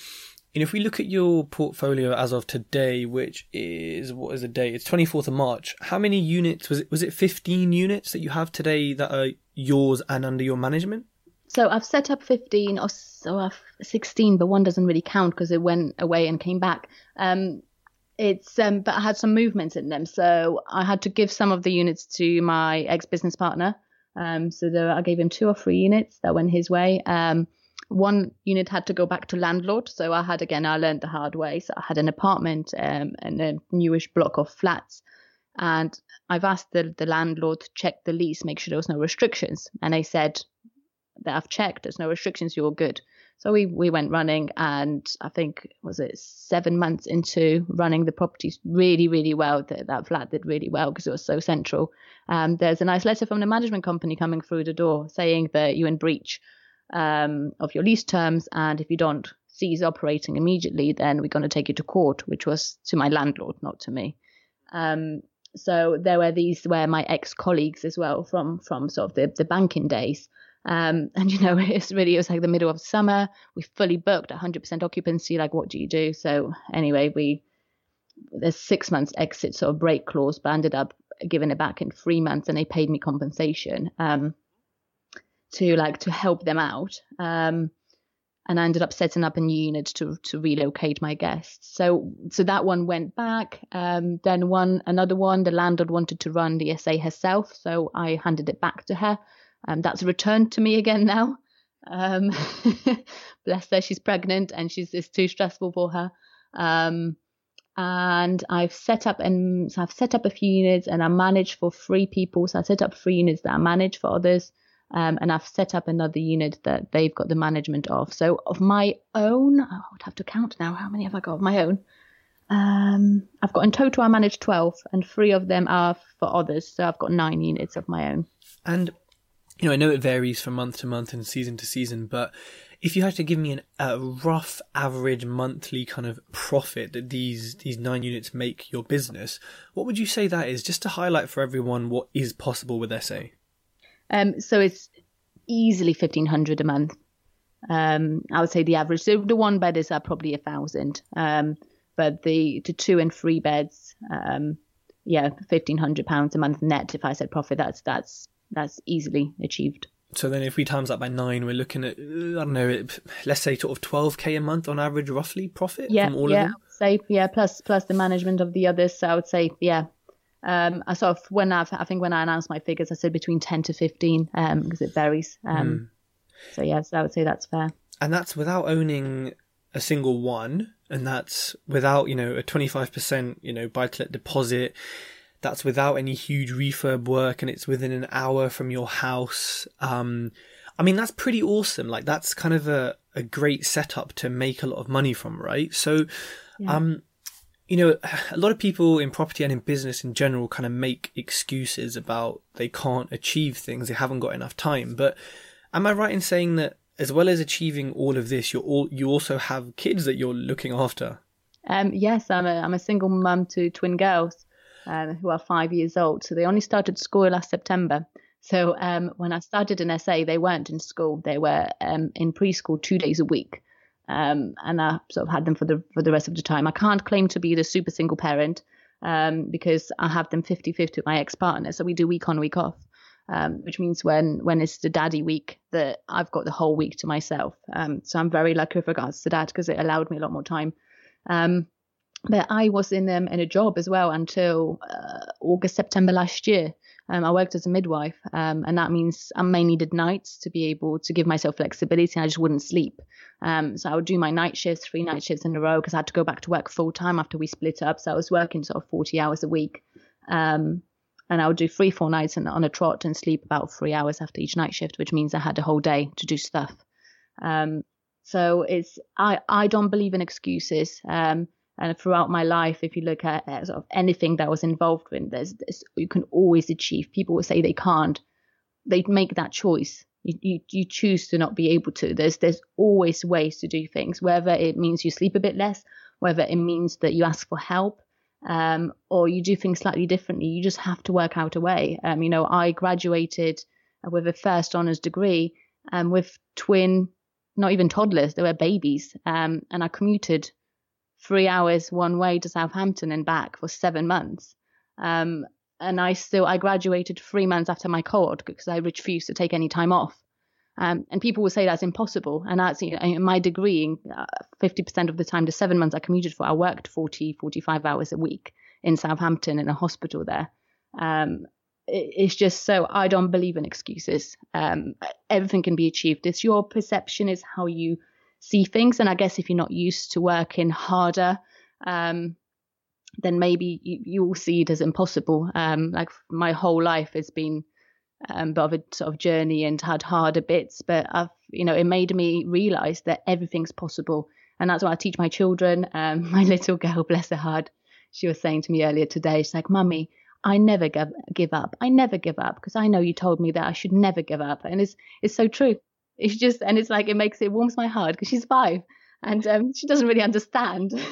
and if we look at your portfolio as of today, which is what is the date? It's 24th of March. How many units was it? Was it 15 units that you have today that are yours and under your management? So I've set up 15 or so I've 16, but one doesn't really count because it went away and came back. Um, it's um, but I had some movements in them, so I had to give some of the units to my ex business partner. Um, so there, I gave him two or three units that went his way. Um, one unit had to go back to landlord. So I had again, I learned the hard way. So I had an apartment um, and a newish block of flats, and I've asked the, the landlord to check the lease, make sure there was no restrictions, and they said that I've checked, there's no restrictions, you're good. So we we went running, and I think was it seven months into running the property really really well. That that flat did really well because it was so central. Um, there's a nice letter from the management company coming through the door saying that you're in breach um, of your lease terms, and if you don't cease operating immediately, then we're going to take you to court, which was to my landlord, not to me. Um, so there were these were my ex-colleagues as well from from sort of the, the banking days. Um, and you know, it's really it was like the middle of summer. We fully booked 100% occupancy. Like, what do you do? So anyway, we there's six months exit sort of break clause, but ended up giving it back in three months, and they paid me compensation. Um, to like to help them out. Um, and I ended up setting up a new unit to to relocate my guests. So so that one went back. Um, then one another one, the landlord wanted to run the SA herself, so I handed it back to her. Um, that's returned to me again now. Um, bless her, she's pregnant and she's it's too stressful for her. Um, and I've set up and so I've set up a few units and I manage for three people. So I set up three units that I manage for others. Um, and I've set up another unit that they've got the management of. So of my own, I would have to count now. How many have I got of my own? Um, I've got in total I manage twelve, and three of them are for others. So I've got nine units of my own. And you know, I know it varies from month to month and season to season, but if you had to give me an, a rough average monthly kind of profit that these these nine units make your business, what would you say that is? Just to highlight for everyone what is possible with SA. Um, so it's easily fifteen hundred a month. Um, I would say the average. So the one bed is uh, probably a thousand. Um, but the the two and three beds, um, yeah, fifteen hundred pounds a month net. If I said profit, that's that's that's easily achieved. So then, if we times that by nine, we're looking at I don't know, let's say sort of twelve k a month on average, roughly profit yeah, from all yeah, of them. Say yeah, plus plus the management of the others. So I would say yeah, um, I sort of when i I think when I announced my figures, I said between ten to fifteen um, because it varies. Um, mm. So yes, I would say that's fair. And that's without owning a single one, and that's without you know a twenty five percent you know buy to let deposit. That's without any huge refurb work, and it's within an hour from your house. Um, I mean, that's pretty awesome. Like that's kind of a, a great setup to make a lot of money from, right? So, yeah. um, you know, a lot of people in property and in business in general kind of make excuses about they can't achieve things, they haven't got enough time. But am I right in saying that as well as achieving all of this, you're all, you also have kids that you're looking after? Um, yes, I'm a, I'm a single mum to twin girls um, who are five years old. So they only started school last September. So um, when I started in SA, they weren't in school. They were um, in preschool two days a week um, and I sort of had them for the for the rest of the time. I can't claim to be the super single parent um, because I have them 50-50 with my ex-partner, so we do week on week off. Um, which means when when it's the daddy week that I've got the whole week to myself. Um, so I'm very lucky with regards to that because it allowed me a lot more time. Um, but I was in um, in a job as well until uh, August September last year, Um, I worked as a midwife, um, and that means I mainly did nights to be able to give myself flexibility. I just wouldn't sleep. Um, so I would do my night shifts, three night shifts in a row, because I had to go back to work full time after we split up. So I was working sort of 40 hours a week. Um, and I would do three, four nights on a trot and sleep about three hours after each night shift, which means I had a whole day to do stuff. Um, so it's I I don't believe in excuses. Um, and throughout my life, if you look at, at sort of anything that I was involved in, there's, there's you can always achieve. People will say they can't. They make that choice. You, you, you choose to not be able to. There's there's always ways to do things. Whether it means you sleep a bit less, whether it means that you ask for help, um, or you do things slightly differently. You just have to work out a way. Um, you know, I graduated with a first honors degree um, with twin, not even toddlers, they were babies, um, and I commuted three hours one way to Southampton and back for seven months. Um, and I still I graduated three months after my cohort because I refused to take any time off. Um, and people will say that's impossible. And that's you know, my degree, uh, 50% of the time, the seven months I commuted for, I worked 40, 45 hours a week in Southampton in a hospital there. Um, it, it's just so I don't believe in excuses. Um, everything can be achieved. It's your perception, is how you see things. And I guess if you're not used to working harder, um, then maybe you, you will see it as impossible. Um, like my whole life has been um, bit of a sort of journey and had harder bits, but I've, you know, it made me realize that everything's possible. And that's what I teach my children. Um, my little girl, bless her heart, she was saying to me earlier today, she's like, Mummy, I never give, give up. I never give up because I know you told me that I should never give up. And it's, it's so true. It's just, and it's like, it makes it warms my heart because she's five and um, she doesn't really understand.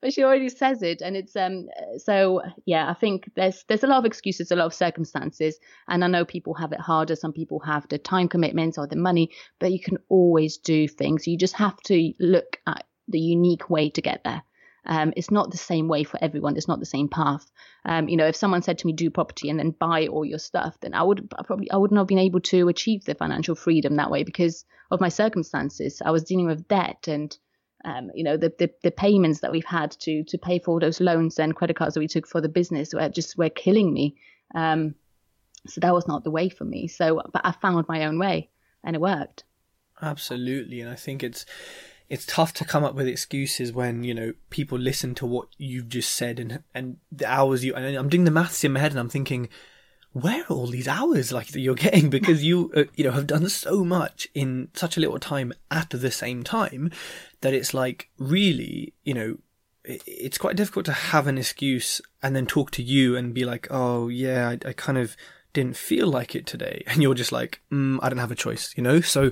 but she already says it and it's um so yeah i think there's there's a lot of excuses a lot of circumstances and i know people have it harder. Some people have the time commitments or the money but you can always do things. You just have to look at the unique way to get there um, it's not the same way for everyone. It's not the same path. Um, you know, if someone said to me, "Do property and then buy all your stuff," then I would I probably I wouldn't have been able to achieve the financial freedom that way because of my circumstances. I was dealing with debt and um, you know the, the, the payments that we've had to to pay for all those loans and credit cards that we took for the business were just were killing me. Um, so that was not the way for me. So, but I found my own way, and it worked. Absolutely, and I think it's it's tough to come up with excuses when you know people listen to what you've just said and and the hours you. And I'm doing the maths in my head, and I'm thinking, where are all these hours like that you're getting? Because you uh, you know have done so much in such a little time at the same time that it's like really you know it's quite difficult to have an excuse and then talk to you and be like, oh yeah, I, I kind of didn't feel like it today, and you're just like, mm, I don't have a choice, you know. So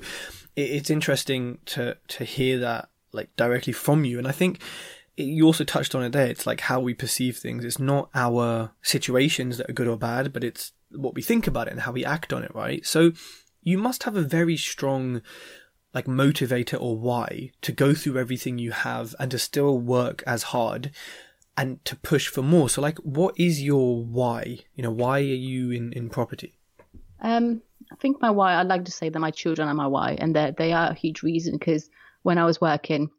it's interesting to to hear that like directly from you, and I think you also touched on it there. It's like how we perceive things. It's not our situations that are good or bad, but it's what we think about it and how we act on it, right? So you must have a very strong like motivator or why to go through everything you have and to still work as hard and to push for more. So like what is your why? You know, why are you in, in property? Um I think my why I'd like to say that my children are my why and that they are a huge reason because when I was working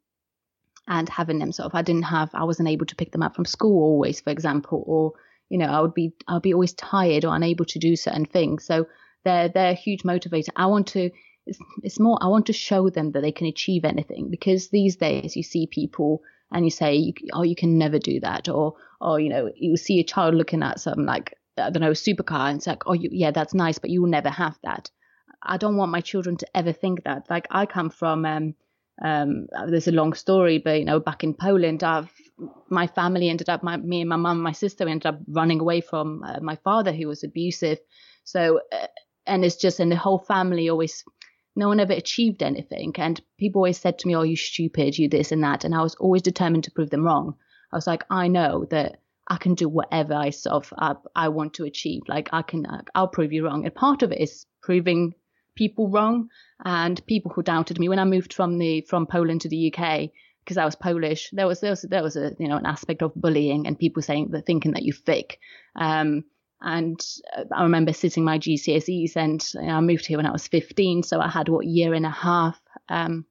and having them sort of I didn't have I wasn't able to pick them up from school always, for example, or you know, I would be I'd be always tired or unable to do certain things. So they're they're a huge motivator. I want to it's, it's more I want to show them that they can achieve anything because these days you see people and you say oh you can never do that or or you know you see a child looking at something like I don't know supercar and it's like oh you, yeah that's nice but you will never have that. I don't want my children to ever think that. Like I come from um um there's a long story but you know back in Poland I've my family ended up, my, me and my mum, my sister ended up running away from uh, my father who was abusive. So, uh, and it's just, and the whole family always, no one ever achieved anything. And people always said to me, Oh, you stupid, you this and that. And I was always determined to prove them wrong. I was like, I know that I can do whatever I sort of uh, I want to achieve. Like I can, uh, I'll prove you wrong. And part of it is proving people wrong and people who doubted me when I moved from the from Poland to the UK because I was Polish, there was there was there was a you know an aspect of bullying and people saying that thinking that you're fake. Um, and uh, I remember sitting my GCSEs, and you know, I moved here when I was 15, so I had what year and a half um,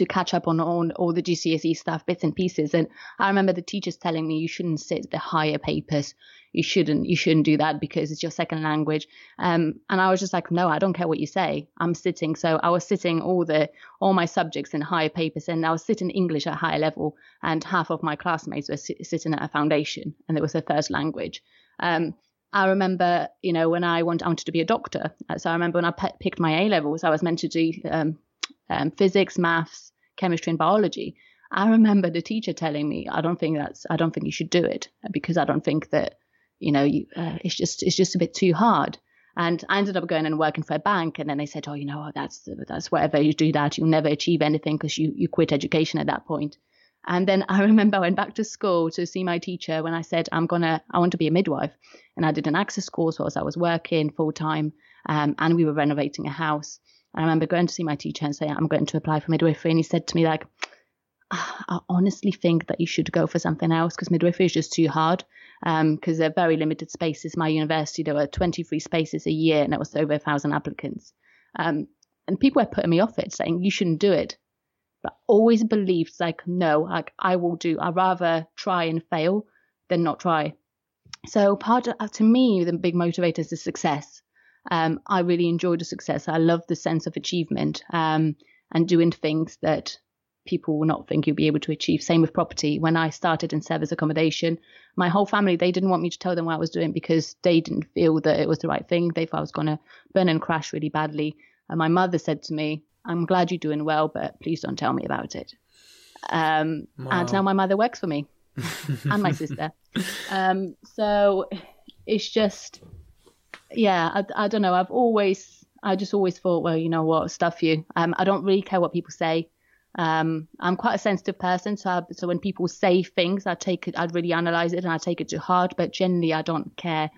to catch up on all, the GCSE stuff, bits and pieces. And I remember the teachers telling me you shouldn't sit the higher papers. You shouldn't, you shouldn't do that because it's your second language. Um, and I was just like, no, I don't care what you say. I'm sitting. So I was sitting all the, all my subjects in higher papers and I was sitting English at higher level and half of my classmates were sit, sitting at a foundation and it was their first language. Um, I remember, you know, when I wanted, I wanted to be a doctor. So I remember when I pe- picked my A levels, I was meant to do um, um, physics, maths, chemistry, and biology. I remember the teacher telling me, "I don't think that's, I don't think you should do it because I don't think that, you know, you, uh, it's just, it's just a bit too hard." And I ended up going and working for a bank, and then they said, "Oh, you know, that's that's whatever you do that, you'll never achieve anything because you you quit education at that point." And then I remember I went back to school to see my teacher when I said, I'm to, I want to be a midwife. And I did an access course whilst I was working full time um, and we were renovating a house. I remember going to see my teacher and saying, I'm going to apply for midwifery. And he said to me, like, ah, I honestly think that you should go for something else because midwifery is just too hard because um, they're very limited spaces. My university, there were 23 spaces a year and it was over a thousand applicants. Um, and people were putting me off it, saying, you shouldn't do it. But always believed, like, no, like, I will do. I'd rather try and fail than not try. So part of, to me, the big motivator is success. Um, I really enjoy the success. I love the sense of achievement um, and doing things that people will not think you'll be able to achieve. Same with property. When I started in service accommodation, my whole family they didn't want me to tell them what I was doing because they didn't feel that it was the right thing. They thought I was going to burn and crash really badly. And my mother said to me, "I'm glad you're doing well, but please don't tell me about it." Um, wow. And now my mother works for me and my sister. Um, so it's just yeah, I, I don't know. I've always, I just always thought, well, you know what, stuff you. Um, I don't really care what people say. Um, I'm quite a sensitive person, so I, so when people say things, I take it, I'd really analyze it and I take it to heart. But generally, I don't care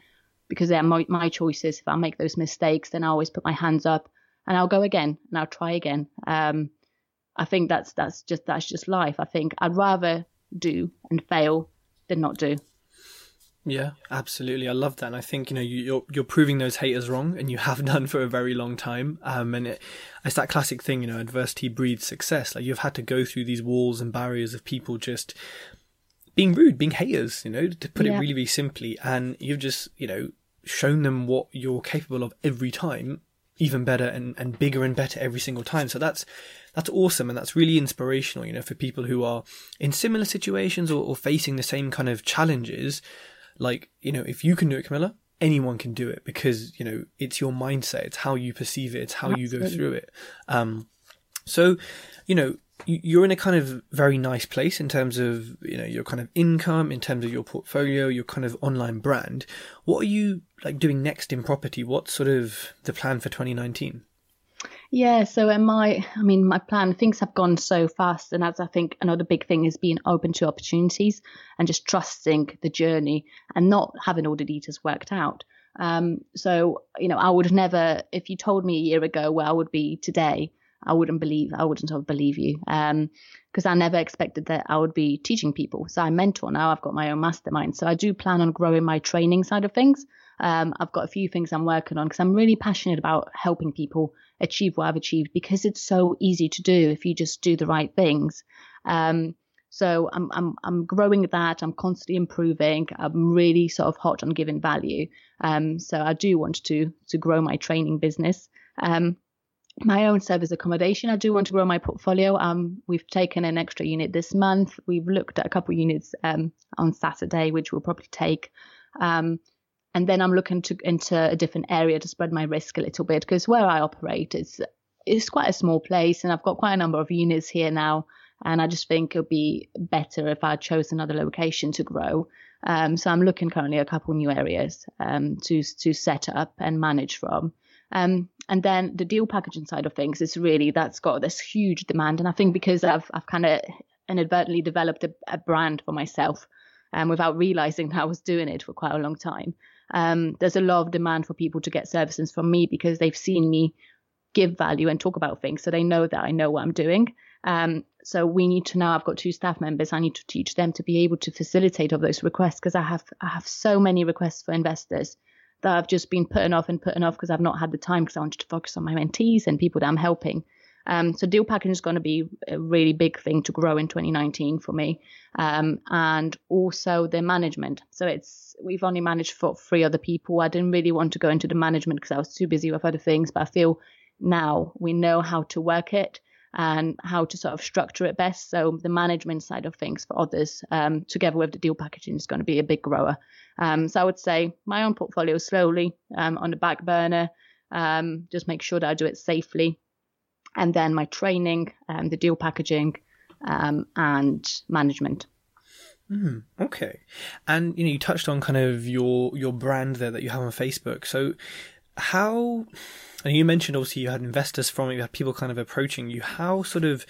because they're my, my choices. If I make those mistakes, then I always put my hands up and I'll go again and I'll try again. Um, I think that's that's just that's just life. I think I'd rather do and fail than not do. Yeah, absolutely. I love that. And I think, you know, you, are you're, you're proving those haters wrong and you have done for a very long time. Um, and it, it's that classic thing, you know, adversity breeds success. Like you've had to go through these walls and barriers of people just being rude, being haters, you know, to put yeah. it really, really simply. And you've just, you know, shown them what you're capable of every time, even better and, and bigger and better every single time. So that's, that's awesome and that's really inspirational, you know, for people who are in similar situations or, or facing the same kind of challenges like, you know, if you can do it, Camilla, anyone can do it because, you know, it's your mindset, it's how you perceive it, it's how Absolutely. you go through it. Um, so, you know, you're in a kind of very nice place in terms of you know your kind of income in terms of your portfolio your kind of online brand. What are you like doing next in property? What's sort of the plan for 2019 yeah, so in my, I mean, my plan, things have gone so fast. And as I think another big thing is being open to opportunities and just trusting the journey and not having all the details worked out. Um, so, you know, I would never, if you told me a year ago where I would be today, I wouldn't believe, I wouldn't have believe you. Um, because I never expected that I would be teaching people. So I mentor now. I've got my own mastermind. So I do plan on growing my training side of things. Um, I've got a few things I'm working on because I'm really passionate about helping people achieve what I've achieved because it's so easy to do if you just do the right things. Um, so I'm I'm I'm growing that. I'm constantly improving. I'm really sort of hot on giving value. Um, so I do want to to grow my training business. Um, my own service accommodation. I do want to grow my portfolio. Um, we've taken an extra unit this month. We've looked at a couple units um, on Saturday, which we'll probably take. Um, and then I'm looking to into a different area to spread my risk a little bit because where I operate is it's quite a small place and I've got quite a number of units here now and I just think it would be better if I chose another location to grow. Um, so I'm looking currently at a couple new areas um, to to set up and manage from. Um, and then the deal packaging side of things is really that's got this huge demand, and I think because I've I've kind of inadvertently developed a, a brand for myself, um, without realizing that I was doing it for quite a long time um, there's a lot of demand for people to get services from me because they've seen me give value and talk about things. So they know that I know what I'm doing. Um, so we need to now, I've got two staff members. I need to teach them to be able to facilitate all those requests because I have, I have so many requests for investors that I've just been putting off and putting off because I've not had the time because I wanted to focus on my mentees and people that I'm helping. Um, so deal packaging is going to be a really big thing to grow in 2019 for me, um, and also the management. So it's we've only managed for three other people. I didn't really want to go into the management because I was too busy with other things, but I feel now we know how to work it and how to sort of structure it best. So the management side of things for others, um, together with the deal packaging, is going to be a big grower. Um, so I would say my own portfolio slowly um, on the back burner. Um, just make sure that I do it safely, and then my training, um, the deal packaging, um, and management. Mm, okay, and you know you touched on kind of your your brand there that you have on Facebook. So how and you mentioned obviously you had investors from it, you had people kind of approaching you. How sort of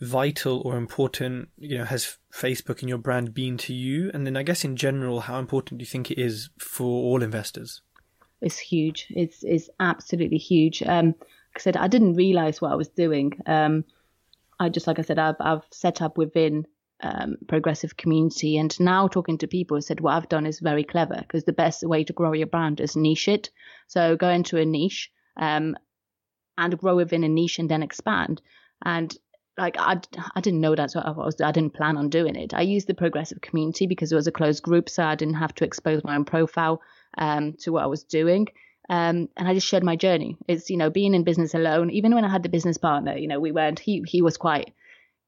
vital or important, you know, has Facebook and your brand been to you? And then I guess in general, how important do you think it is for all investors? It's huge. It's it's absolutely huge. Um, I said, I didn't realize what I was doing. Um, I just like I said, I've I've set up within um, progressive community. And now talking to people said what I've done is very clever because the best way to grow your brand is niche it. So go into a niche um, and grow within a niche and then expand. And like I, I didn't know that, so I was I didn't plan on doing it. I used the progressive community because it was a closed group, so I didn't have to expose my own profile um, to what I was doing. Um, and I just shared my journey. It's you know being in business alone. Even when I had the business partner, you know we weren't. He he was quite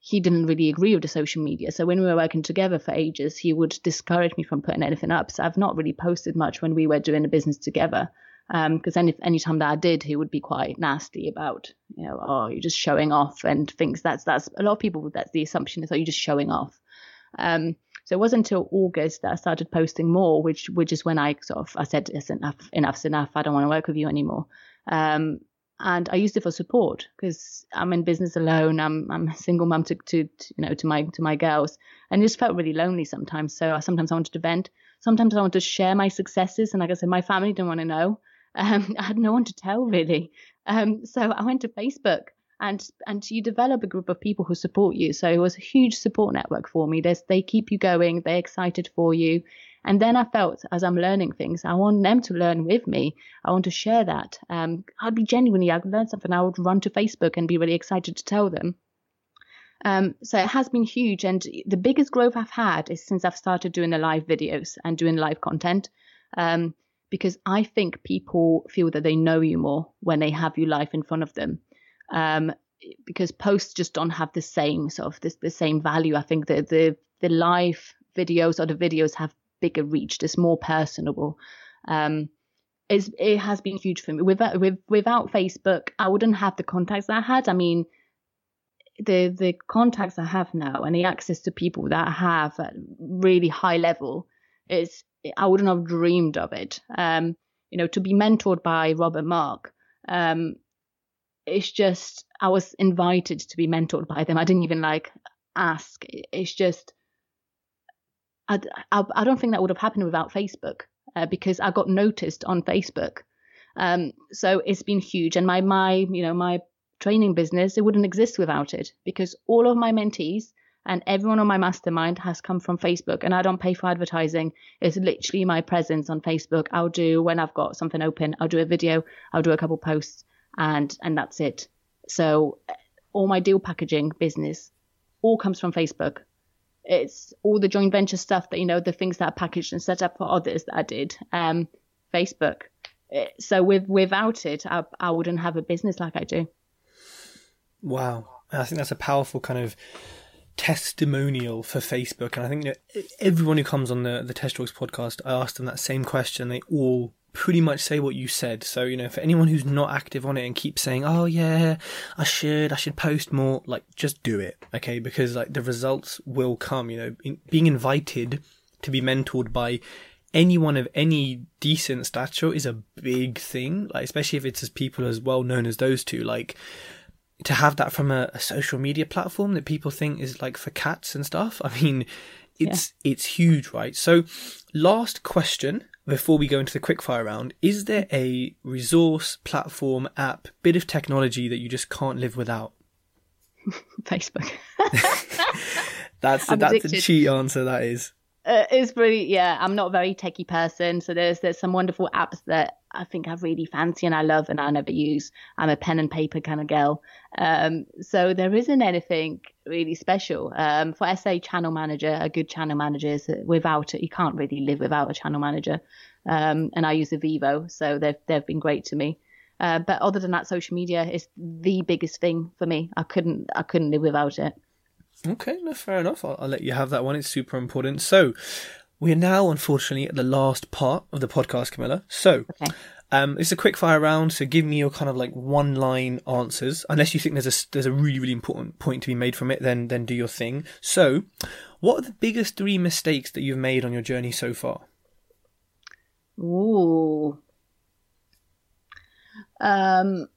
he didn't really agree with the social media. So when we were working together for ages, he would discourage me from putting anything up. So I've not really posted much when we were doing the business together. Because um, any any time that I did, he would be quite nasty about, you know, oh, you're just showing off, and thinks that's that's a lot of people. That's the assumption is, oh, you're just showing off. Um, so it wasn't until August that I started posting more, which which is when I sort of I said, enough, enough's enough. I don't want to work with you anymore. Um, and I used it for support because I'm in business alone. I'm I'm a single mum to, to, to you know to my to my girls, and it just felt really lonely sometimes. So I, sometimes I wanted to vent. Sometimes I wanted to share my successes, and like I said, my family didn't want to know. Um, I had no one to tell really. Um, so I went to Facebook, and and you develop a group of people who support you. So it was a huge support network for me. There's, they keep you going. They're excited for you, and then I felt as I'm learning things, I want them to learn with me. I want to share that. Um, I'd be genuinely, I'd learn something, I would run to Facebook and be really excited to tell them. Um, so it has been huge. And the biggest growth I've had is since I've started doing the live videos and doing live content. Um, because I think people feel that they know you more when they have you live in front of them. Um, because posts just don't have the same sort of the, the same value. I think that the the live videos or the videos have bigger reach, it's more personable. Um, it's, it has been huge for me. Without, with, without Facebook, I wouldn't have the contacts I had. I mean, the the contacts I have now and the access to people that I have at really high level is I wouldn't have dreamed of it. Um, you know, to be mentored by Rob and Mark, um, it's just I was invited to be mentored by them. I didn't even like ask. It's just I, I, I don't think that would have happened without Facebook uh, because I got noticed on Facebook. Um, so it's been huge, and my my you know my training business it wouldn't exist without it because all of my mentees and everyone on my mastermind has come from Facebook, and I don't pay for advertising. It's literally my presence on Facebook. I'll do when I've got something open. I'll do a video. I'll do a couple posts, and and that's it. So all my deal packaging business all comes from Facebook it's all the joint venture stuff that you know the things that are packaged and set up for others that I did. Um, Facebook. Eh, so with without it, I, I wouldn't have a business like I do. Wow, I think that's a powerful kind of testimonial for Facebook, and I think everyone who comes on the the Tej Talks podcast, I ask them that same question. They all pretty much say what you said. So, you know, for anyone who's not active on it and keeps saying, oh yeah, I should, I should post more, like, just do it, okay? Because, like, the results will come, you know, in, being invited to be mentored by anyone of any decent stature is a big thing, like, especially if it's as people as well known as those two, like, to have that from a, a social media platform that people think is like for cats and stuff. I mean, it's yeah. it's huge, right? So, last question before we go into the quickfire round, is there a resource, platform, app, bit of technology that you just can't live without? Facebook. that's a, that's a cheat answer. That is. Uh, it's really yeah. I'm not a very techie person, so there's there's some wonderful apps that I think I really fancy and I love and I never use. I'm a pen and paper kind of girl. Um, so there isn't anything really special. Um, for SA channel manager, a good channel manager is without it, you can't really live without a channel manager. Um, and I use eviivo, so they've, they've been great to me. Uh, but other than that, social media is the biggest thing for me. I couldn't, I couldn't live without it. Okay, no, fair enough. I'll, I'll let you have that one. It's super important. So, we are now, unfortunately, at the last part of the podcast, Camilla. So, okay. um, it's a quick fire round. So, give me your kind of like one line answers. Unless you think there's a there's a really really important point to be made from it, then then do your thing. So, what are the biggest three mistakes that you've made on your journey so far? Ooh. Um,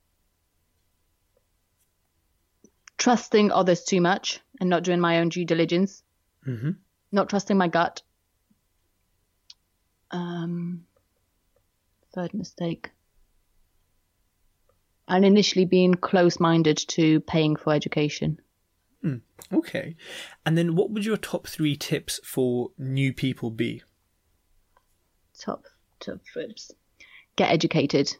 trusting others too much and not doing my own due diligence. Mm-hmm. Not trusting my gut. Um, third mistake. And initially being close minded to paying for education. Mm, okay. And then what would your top three tips for new people be? Top, top tips. Get educated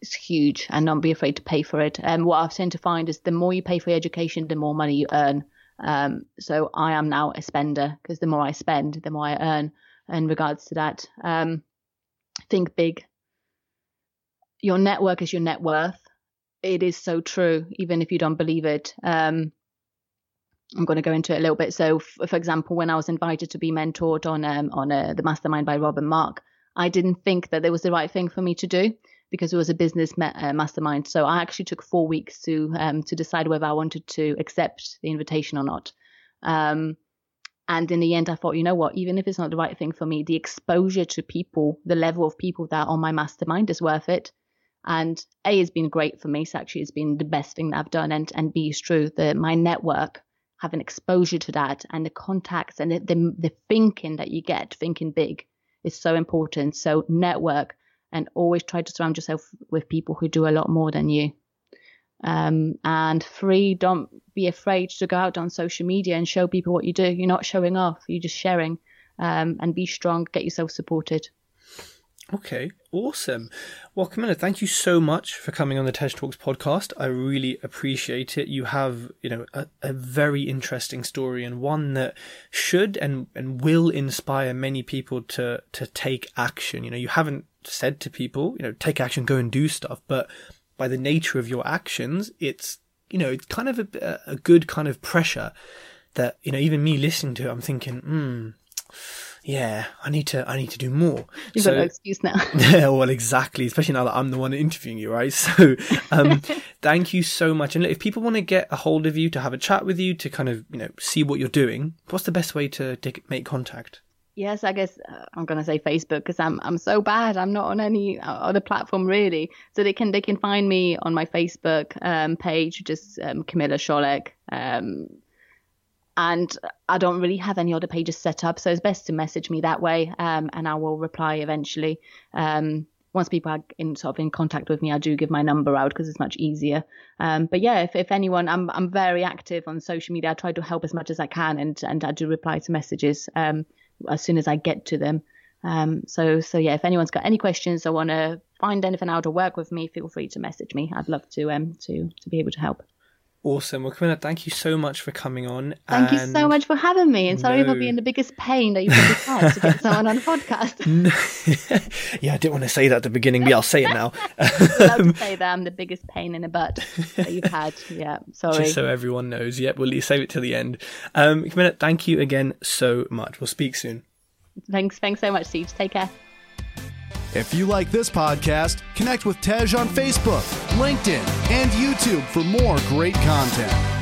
it's huge and don't be afraid to pay for it. And um, what I've tend to find is the more you pay for your education, the more money you earn. Um, so I am now a spender because the more I spend, the more I earn in regards to that. Um, think big. Your network is your net worth. It is so true, even if you don't believe it. Um, I'm going to go into it a little bit. So, f- for example, when I was invited to be mentored on um, on uh, the Mastermind by Rob and Mark, I didn't think that it was the right thing for me to do because it was a business uh, mastermind. So I actually took four weeks to um, to decide whether I wanted to accept the invitation or not. Um, and in the end, I thought, you know what? Even if it's not the right thing for me, the exposure to people, the level of people that are on my mastermind is worth it. And A has been great for me. So actually, it's been the best thing that I've done. And and B is true that my network, having exposure to that, and the contacts and the, the, the thinking that you get, thinking big, is so important. So network and always try to surround yourself with people who do a lot more than you. Um, and three, don't be afraid to go out on social media and show people what you do. You're not showing off, you're just sharing. Um, and be strong, get yourself supported. Okay, awesome. Well, Camilla, thank you so much for coming on the Tej Talks podcast. I really appreciate it. You have, you know, a, a, very interesting story and one that should and, and will inspire many people to to take action. You know, you haven't said to people, you know, take action, go and do stuff, but by the nature of your actions, it's, you know, it's kind of a, a good kind of pressure that, you know, even me listening to it, I'm thinking, hmm yeah, I need to, I need to do more. You've so, got no excuse now. yeah, well, exactly. Especially now that I'm the one interviewing you, right? So, um, thank you so much. And if people want to get a hold of you, to have a chat with you, to kind of, you know, see what you're doing, what's the best way to, to make contact? Yes, I guess uh, I'm gonna say Facebook because I'm I'm so bad. I'm not on any other platform really. So they can they can find me on my Facebook um, page, just um, Camilla Scholek. Um, and I don't really have any other pages set up, so it's best to message me that way, um, and I will reply eventually. Um, once people are in sort of in contact with me, I do give my number out because it's much easier. Um, but yeah, if, if anyone, I'm I'm very active on social media. I try to help as much as I can, and and I do reply to messages as soon as I get to them. Um, so so yeah, if anyone's got any questions or want to find anything out or work with me, feel free to message me. I'd love to um to to be able to help. Awesome. Well, Camilla, thank you so much for coming on. Thank you so much for having me. And sorry no. for being the biggest pain that you've ever had to get someone on a podcast. yeah, I didn't want to say that at the beginning, but I'll say it now. love to say that I'm the biggest pain in the butt that you've had. Yeah, sorry. Just so everyone knows. Yep, we'll save it till the end. Um, Camilla, thank you again so much. We'll speak soon. Thanks. Thanks so much, Siege. Take care. If you like this podcast, connect with Tej on Facebook, LinkedIn, and YouTube for more great content.